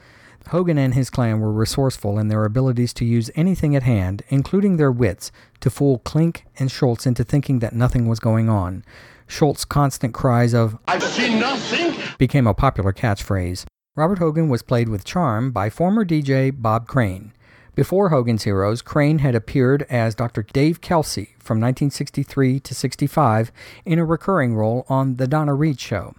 Hogan and his clan were resourceful in their abilities to use anything at hand, including their wits, to fool Klink and Schultz into thinking that nothing was going on. Schultz's constant cries of,
I've seen nothing.
became a popular catchphrase. Robert Hogan was played with charm by former DJ Bob Crane. Before Hogan's Heroes, Crane had appeared as Dr. Dave Kelsey from 1963 to 65 in a recurring role on The Donna Reed Show.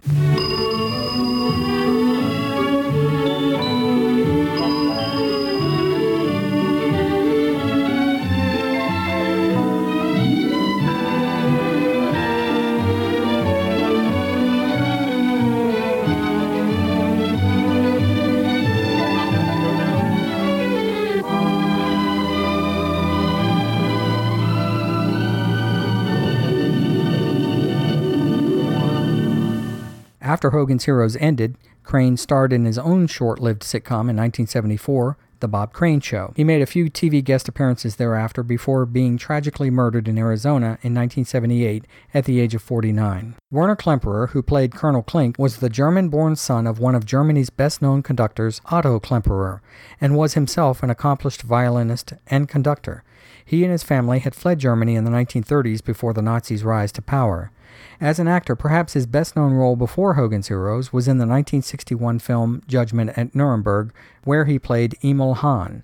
After Hogan's Heroes ended, Crane starred in his own short lived sitcom in 1974, The Bob Crane Show. He made a few TV guest appearances thereafter before being tragically murdered in Arizona in 1978 at the age of 49. Werner Klemperer, who played Colonel Klink, was the German born son of one of Germany's best known conductors, Otto Klemperer, and was himself an accomplished violinist and conductor. He and his family had fled Germany in the 1930s before the Nazis' rise to power. As an actor, perhaps his best known role before Hogan's Heroes was in the 1961 film Judgment at Nuremberg, where he played Emil Hahn.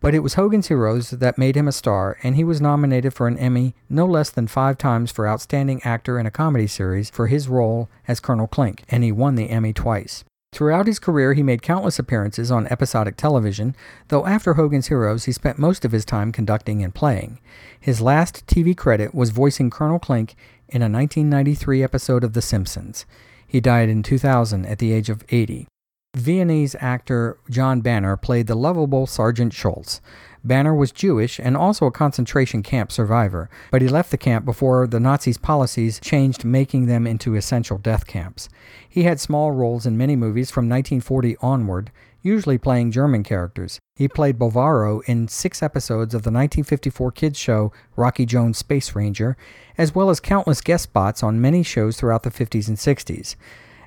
But it was Hogan's Heroes that made him a star, and he was nominated for an Emmy no less than five times for Outstanding Actor in a Comedy Series for his role as Colonel Klink, and he won the Emmy twice. Throughout his career, he made countless appearances on episodic television, though after Hogan's Heroes, he spent most of his time conducting and playing. His last TV credit was voicing Colonel Klink in a 1993 episode of The Simpsons. He died in 2000 at the age of 80. Viennese actor John Banner played the lovable Sergeant Schultz. Banner was Jewish and also a concentration camp survivor, but he left the camp before the Nazis' policies changed, making them into essential death camps. He had small roles in many movies from 1940 onward, usually playing German characters. He played Bovaro in six episodes of the 1954 kids show Rocky Jones Space Ranger, as well as countless guest spots on many shows throughout the 50s and 60s.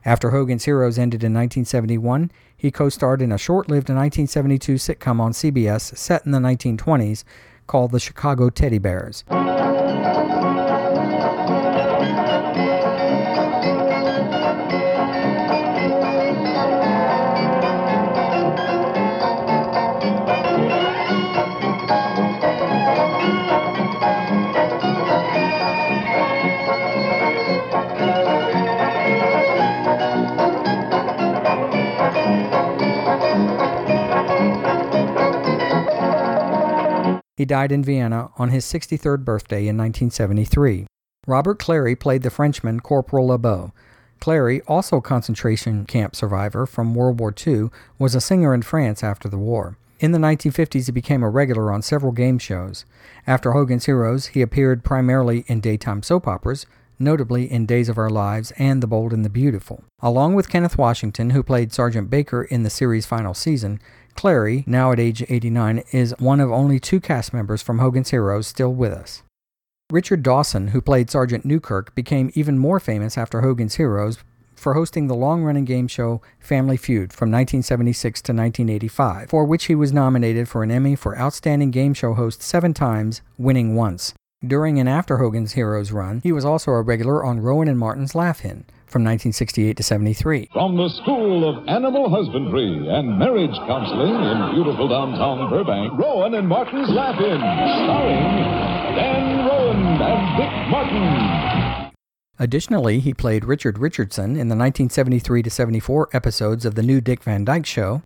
After Hogan's Heroes ended in 1971, he co starred in a short lived 1972 sitcom on CBS set in the 1920s called The Chicago Teddy Bears. Died in Vienna on his 63rd birthday in 1973. Robert Clary played the Frenchman Corporal LeBeau. Clary, also concentration camp survivor from World War II, was a singer in France after the war. In the 1950s, he became a regular on several game shows. After Hogan's Heroes, he appeared primarily in daytime soap operas, notably in Days of Our Lives and The Bold and the Beautiful. Along with Kenneth Washington, who played Sergeant Baker in the series' final season, Clary, now at age 89, is one of only two cast members from Hogan's Heroes still with us. Richard Dawson, who played Sergeant Newkirk, became even more famous after Hogan's Heroes for hosting the long running game show Family Feud from 1976 to 1985, for which he was nominated for an Emmy for Outstanding Game Show Host seven times, winning once. During and after Hogan's Heroes run, he was also a regular on Rowan and Martin's Laugh-In from 1968 to 73.
From the School of Animal Husbandry and Marriage Counseling in beautiful downtown Burbank, Rowan and Martin's Laugh-In, starring Dan Rowan and Dick Martin.
Additionally, he played Richard Richardson in the 1973 to 74 episodes of The New Dick Van Dyke Show.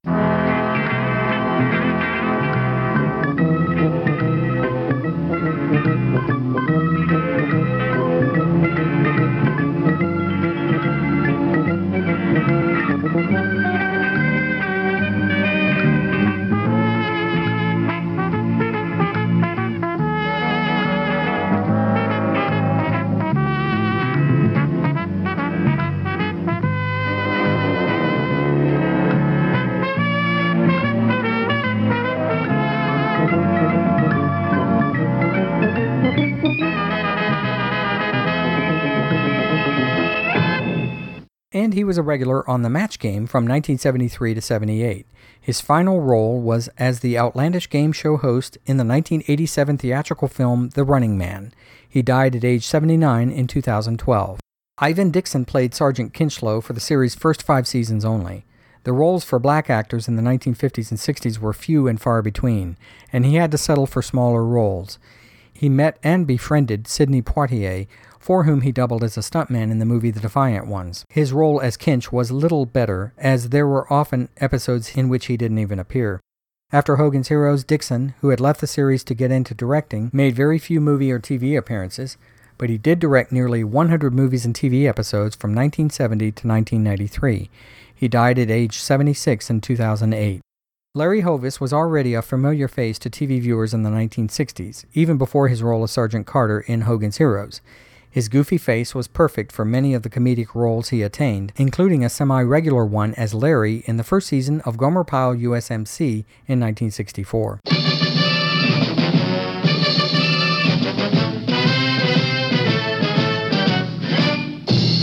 Regular on The Match Game from 1973 to 78. His final role was as the outlandish game show host in the 1987 theatrical film The Running Man. He died at age 79 in 2012. Ivan Dixon played Sergeant Kinchloe for the series' first five seasons only. The roles for black actors in the 1950s and 60s were few and far between, and he had to settle for smaller roles. He met and befriended Sidney Poitier, for whom he doubled as a stuntman in the movie The Defiant Ones. His role as Kinch was little better, as there were often episodes in which he didn't even appear. After Hogan's Heroes, Dixon, who had left the series to get into directing, made very few movie or TV appearances, but he did direct nearly 100 movies and TV episodes from 1970 to 1993. He died at age 76 in 2008. Larry Hovis was already a familiar face to TV viewers in the 1960s, even before his role as Sergeant Carter in Hogan's Heroes. His goofy face was perfect for many of the comedic roles he attained, including a semi regular one as Larry in the first season of Gomer Pyle USMC in 1964.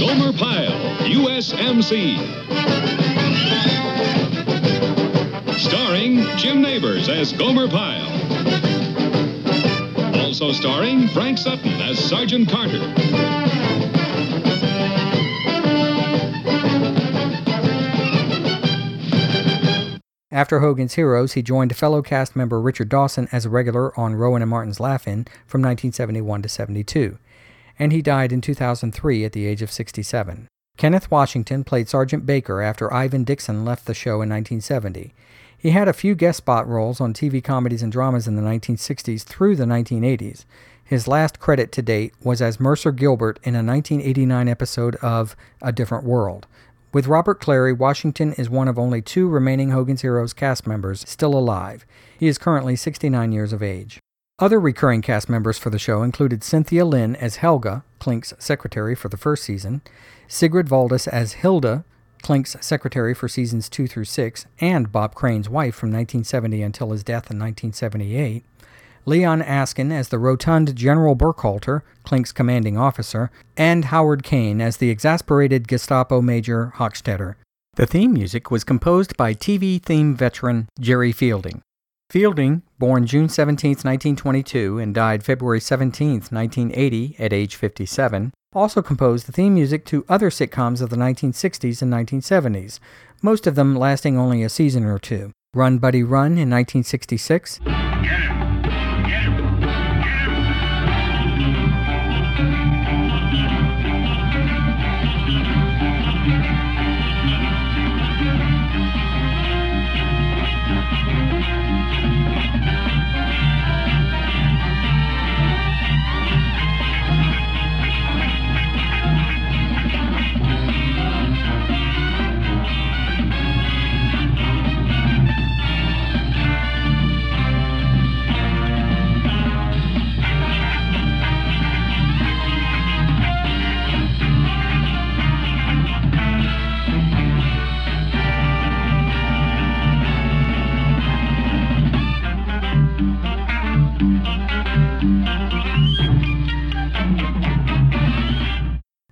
Gomer Pyle, USMC. Starring Jim Nabors as Gomer Pyle. Also starring Frank Sutton as Sergeant Carter.
After Hogan's Heroes, he joined fellow cast member Richard Dawson as a regular on Rowan and Martin's Laugh-In from 1971 to 72, and he died in 2003 at the age of 67. Kenneth Washington played Sergeant Baker after Ivan Dixon left the show in 1970. He had a few guest spot roles on TV comedies and dramas in the 1960s through the 1980s. His last credit to date was as Mercer Gilbert in a 1989 episode of A Different World. With Robert Clary, Washington is one of only two remaining Hogan's Heroes cast members still alive. He is currently 69 years of age. Other recurring cast members for the show included Cynthia Lynn as Helga, Klink's secretary for the first season, Sigrid Valdis as Hilda, Klink's secretary for seasons 2 through 6, and Bob Crane's wife from 1970 until his death in 1978, Leon Askin as the rotund General Burkhalter, Klink's commanding officer, and Howard Caine as the exasperated Gestapo Major Hochstetter. The theme music was composed by TV theme veteran Jerry Fielding. Fielding, born June 17, 1922, and died February 17, 1980, at age 57, also composed the theme music to other sitcoms of the 1960s and 1970s, most of them lasting only a season or two. Run Buddy Run in 1966.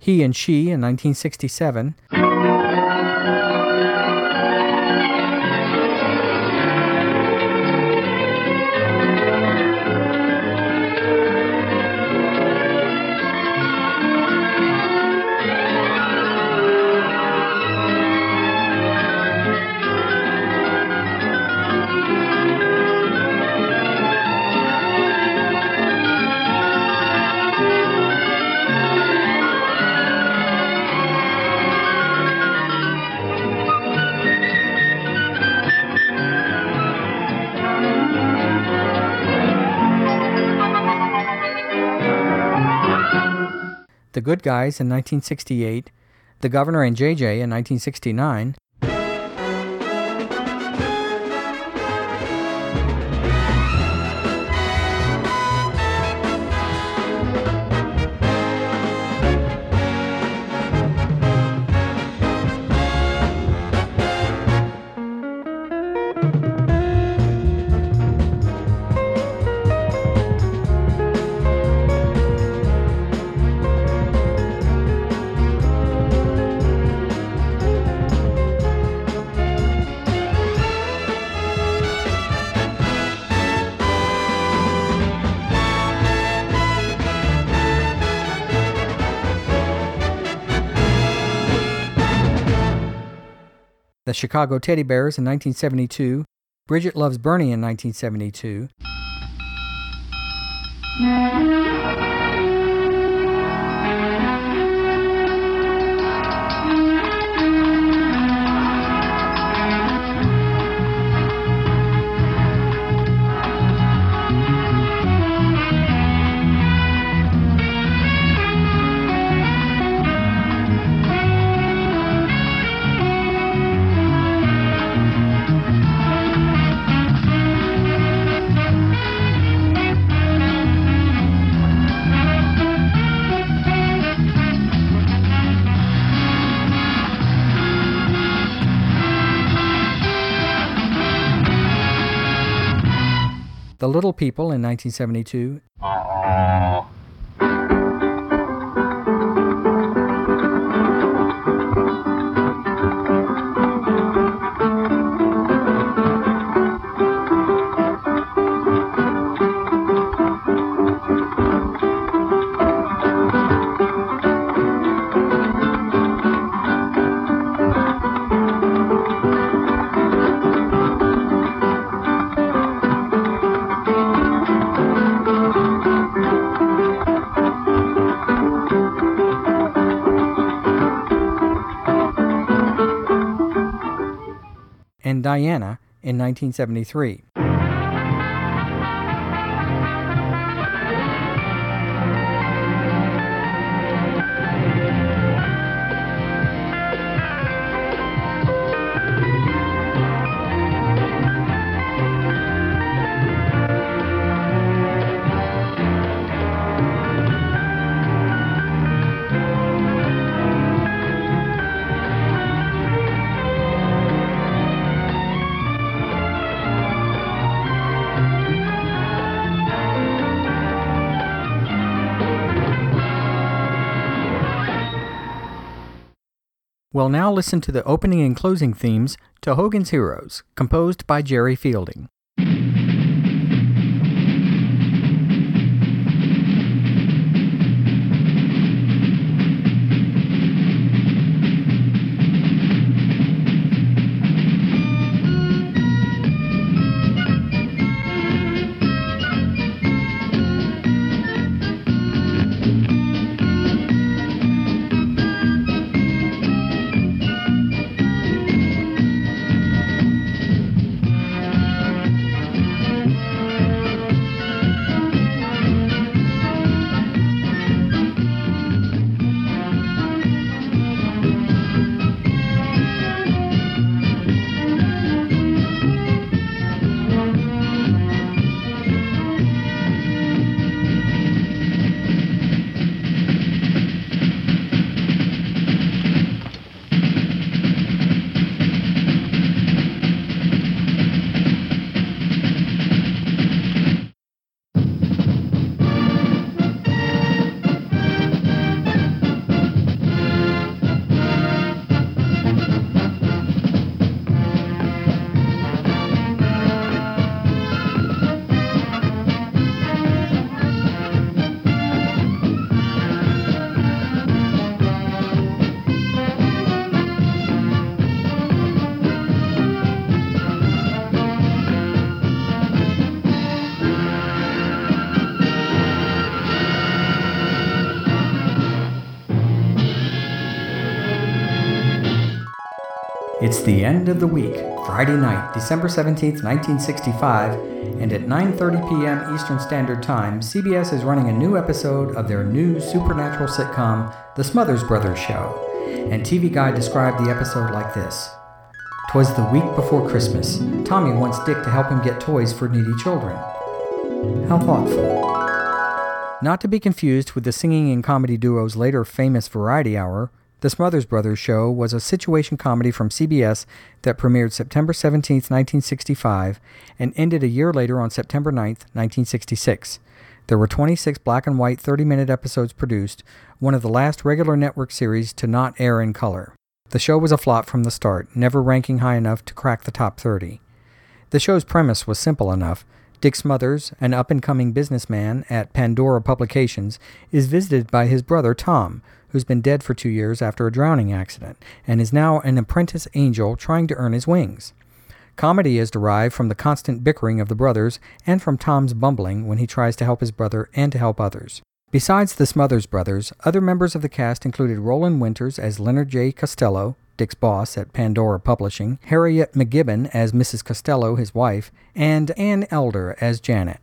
He and She in 1967. Good Guys in 1968, The Governor and JJ in 1969, The Chicago Teddy Bears in 1972, Bridget Loves Bernie in 1972, The Little People in 1972, Diana in 1973. We'll now listen to the opening and closing themes to Hogan's Heroes, composed by Jerry Fielding. End of the week, Friday night, December 17th, 1965, and at 9:30 p.m. Eastern Standard Time, CBS is running a new episode of their new supernatural sitcom, The Smothers Brothers Show. And TV Guide described the episode like this: "'Twas the week before Christmas. Tommy wants Dick to help him get toys for needy children. How thoughtful." Not to be confused with the singing and comedy duo's later famous Variety Hour, the Smothers Brothers Show was a situation comedy from CBS that premiered September 17, 1965, and ended a year later on September 9, 1966. There were 26 black and white 30 minute episodes produced, one of the last regular network series to not air in color. The show was a flop from the start, never ranking high enough to crack the top 30. The show's premise was simple enough. Dick Smothers, an up and coming businessman at Pandora Publications, is visited by his brother Tom, who's been dead for two years after a drowning accident and is now an apprentice angel trying to earn his wings. Comedy is derived from the constant bickering of the brothers and from Tom's bumbling when he tries to help his brother and to help others. Besides the Smothers brothers, other members of the cast included Roland Winters as Leonard J. Costello, Dick's boss at Pandora Publishing, Harriet MacGibbon as Mrs. Costello, his wife, and Ann Elder as Janet.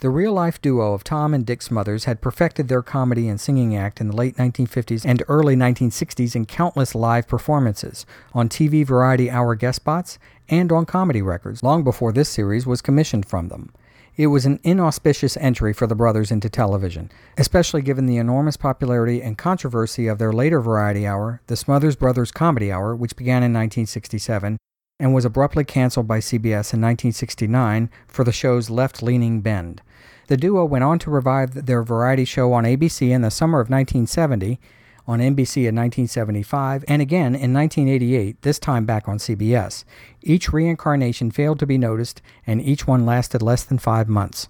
The real life duo of Tom and Dick Smothers had perfected their comedy and singing act in the late 1950s and early 1960s in countless live performances, on TV variety hour guest spots, and on comedy records, long before this series was commissioned from them. It was an inauspicious entry for the brothers into television, especially given the enormous popularity and controversy of their later variety hour, the Smothers Brothers Comedy Hour, which began in 1967 and was abruptly canceled by CBS in 1969 for the show's left leaning bend. The duo went on to revive their variety show on ABC in the summer of 1970, on NBC in 1975, and again in 1988, this time back on CBS. Each reincarnation failed to be noticed, and each one lasted less than five months.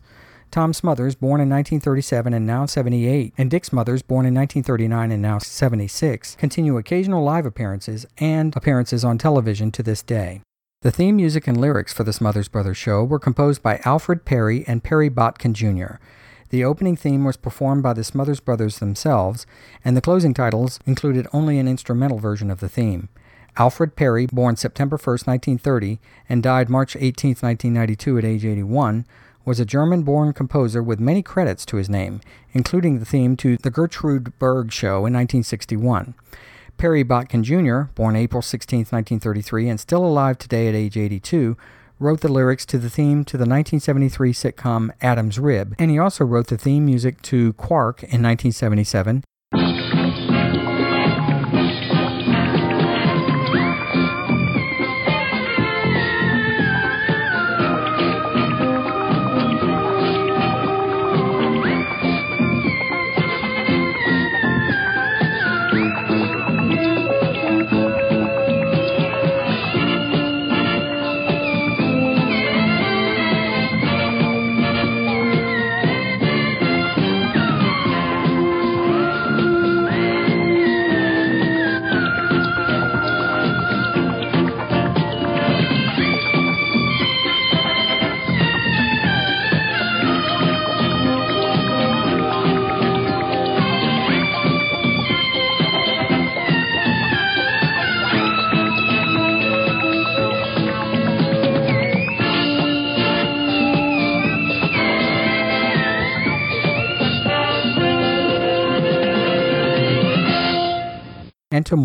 Tom Smothers, born in 1937 and now 78, and Dick Smothers, born in 1939 and now 76, continue occasional live appearances and appearances on television to this day. The theme music and lyrics for the Smothers Brothers show were composed by Alfred Perry and Perry Botkin Jr. The opening theme was performed by the Smothers Brothers themselves, and the closing titles included only an instrumental version of the theme. Alfred Perry, born September 1, 1930, and died March 18, 1992, at age 81, was a German born composer with many credits to his name, including the theme to The Gertrude Berg Show in 1961. Perry Botkin Jr., born April 16, 1933, and still alive today at age 82, wrote the lyrics to the theme to the 1973 sitcom Adam's Rib, and he also wrote the theme music to Quark in 1977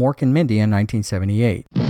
Mork and Mindy in 1978.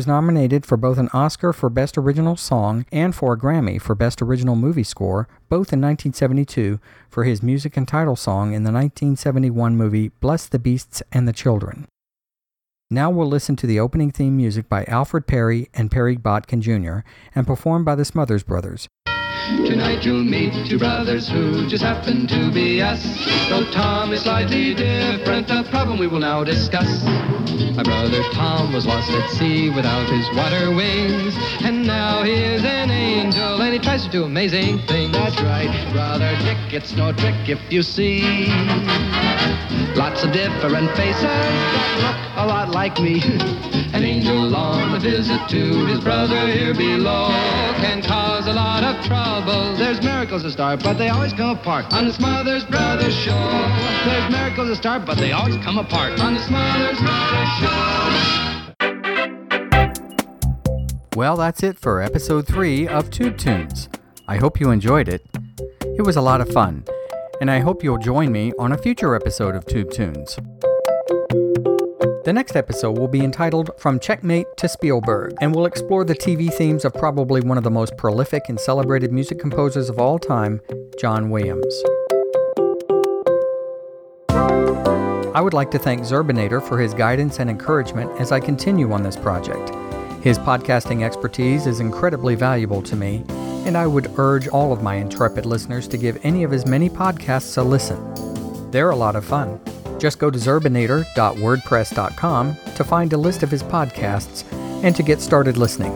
Was nominated for both an Oscar for Best Original Song and for a Grammy for Best Original Movie Score, both in 1972, for his music and title song in the 1971 movie Bless the Beasts and the Children. Now we'll listen to the opening theme music by Alfred Perry and Perry Botkin Jr. and performed by the Smothers Brothers.
Tonight you'll meet two brothers who just happen to be us. Though Tom is slightly different, the problem we will now discuss. My brother Tom was lost at sea without his water wings. And now he is an angel and he tries to do amazing things. That's right, brother Dick, it's no trick if you see. Lots of different faces that look a lot like me. An angel on a visit to his brother here below can cause a lot of trouble. There's miracles to start, but they always come apart. On the Smothers Brothers show, there's miracles to start, but they always come apart. On the Smothers Brothers show.
Well, that's it for episode 3 of Tube Tunes. I hope you enjoyed it. It was a lot of fun, and I hope you'll join me on a future episode of Tube Tunes. The next episode will be entitled From Checkmate to Spielberg, and will explore the TV themes of probably one of the most prolific and celebrated music composers of all time, John Williams. I would like to thank Zerbinator for his guidance and encouragement as I continue on this project. His podcasting expertise is incredibly valuable to me, and I would urge all of my intrepid listeners to give any of his many podcasts a listen. They're a lot of fun. Just go to zerbinator.wordpress.com to find a list of his podcasts and to get started listening.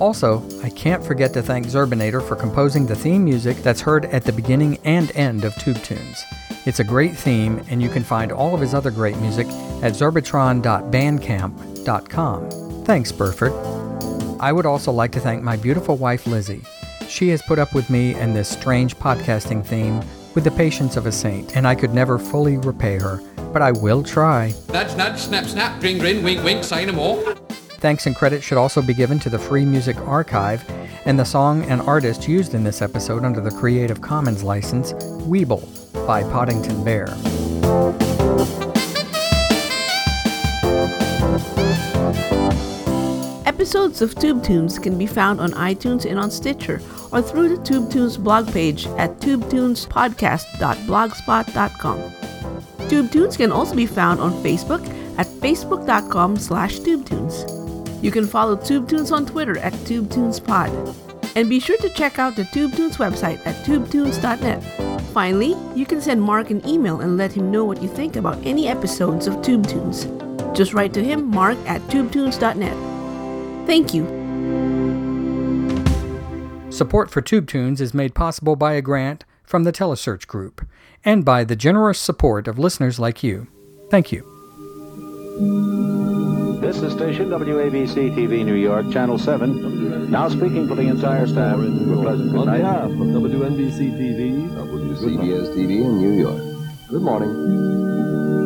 Also, I can't forget to thank Zerbinator for composing the theme music that's heard at the beginning and end of Tube Tunes. It's a great theme, and you can find all of his other great music at zerbitron.bandcamp.com. Thanks, Burford. I would also like to thank my beautiful wife, Lizzie. She has put up with me and this strange podcasting theme with the patience of a saint, and I could never fully repay her, but I will try.
Nudge, nudge, snap, snap, grin, grin, wink, wink, say no more.
Thanks and credit should also be given to the Free Music Archive and the song and artist used in this episode under the Creative Commons license, Weeble, by Podington Bear.
Episodes of Tube Tunes can be found on iTunes and on Stitcher, or through the Tube Tunes blog page at tubetunespodcast.blogspot.com. Tube Tunes can also be found on Facebook at facebook.com slash tubetunes. You can follow Tube Tunes on Twitter at TubeTunesPod. And be sure to check out the Tube Tunes website at tubetunes.net. Finally, you can send Mark an email and let him know what you think about any episodes of Tube Tunes. Just write to him, mark at tubetunes.net. Thank you.
Support for Tube Tunes is made possible by a grant from the Telesearch Group and by the generous support of listeners like you. Thank you.
This is station WABC TV New York, Channel 7. Now speaking for the entire staff. Good pleasant good
On
night.
behalf of WNBC TV,
CBS TV in New York. Good morning.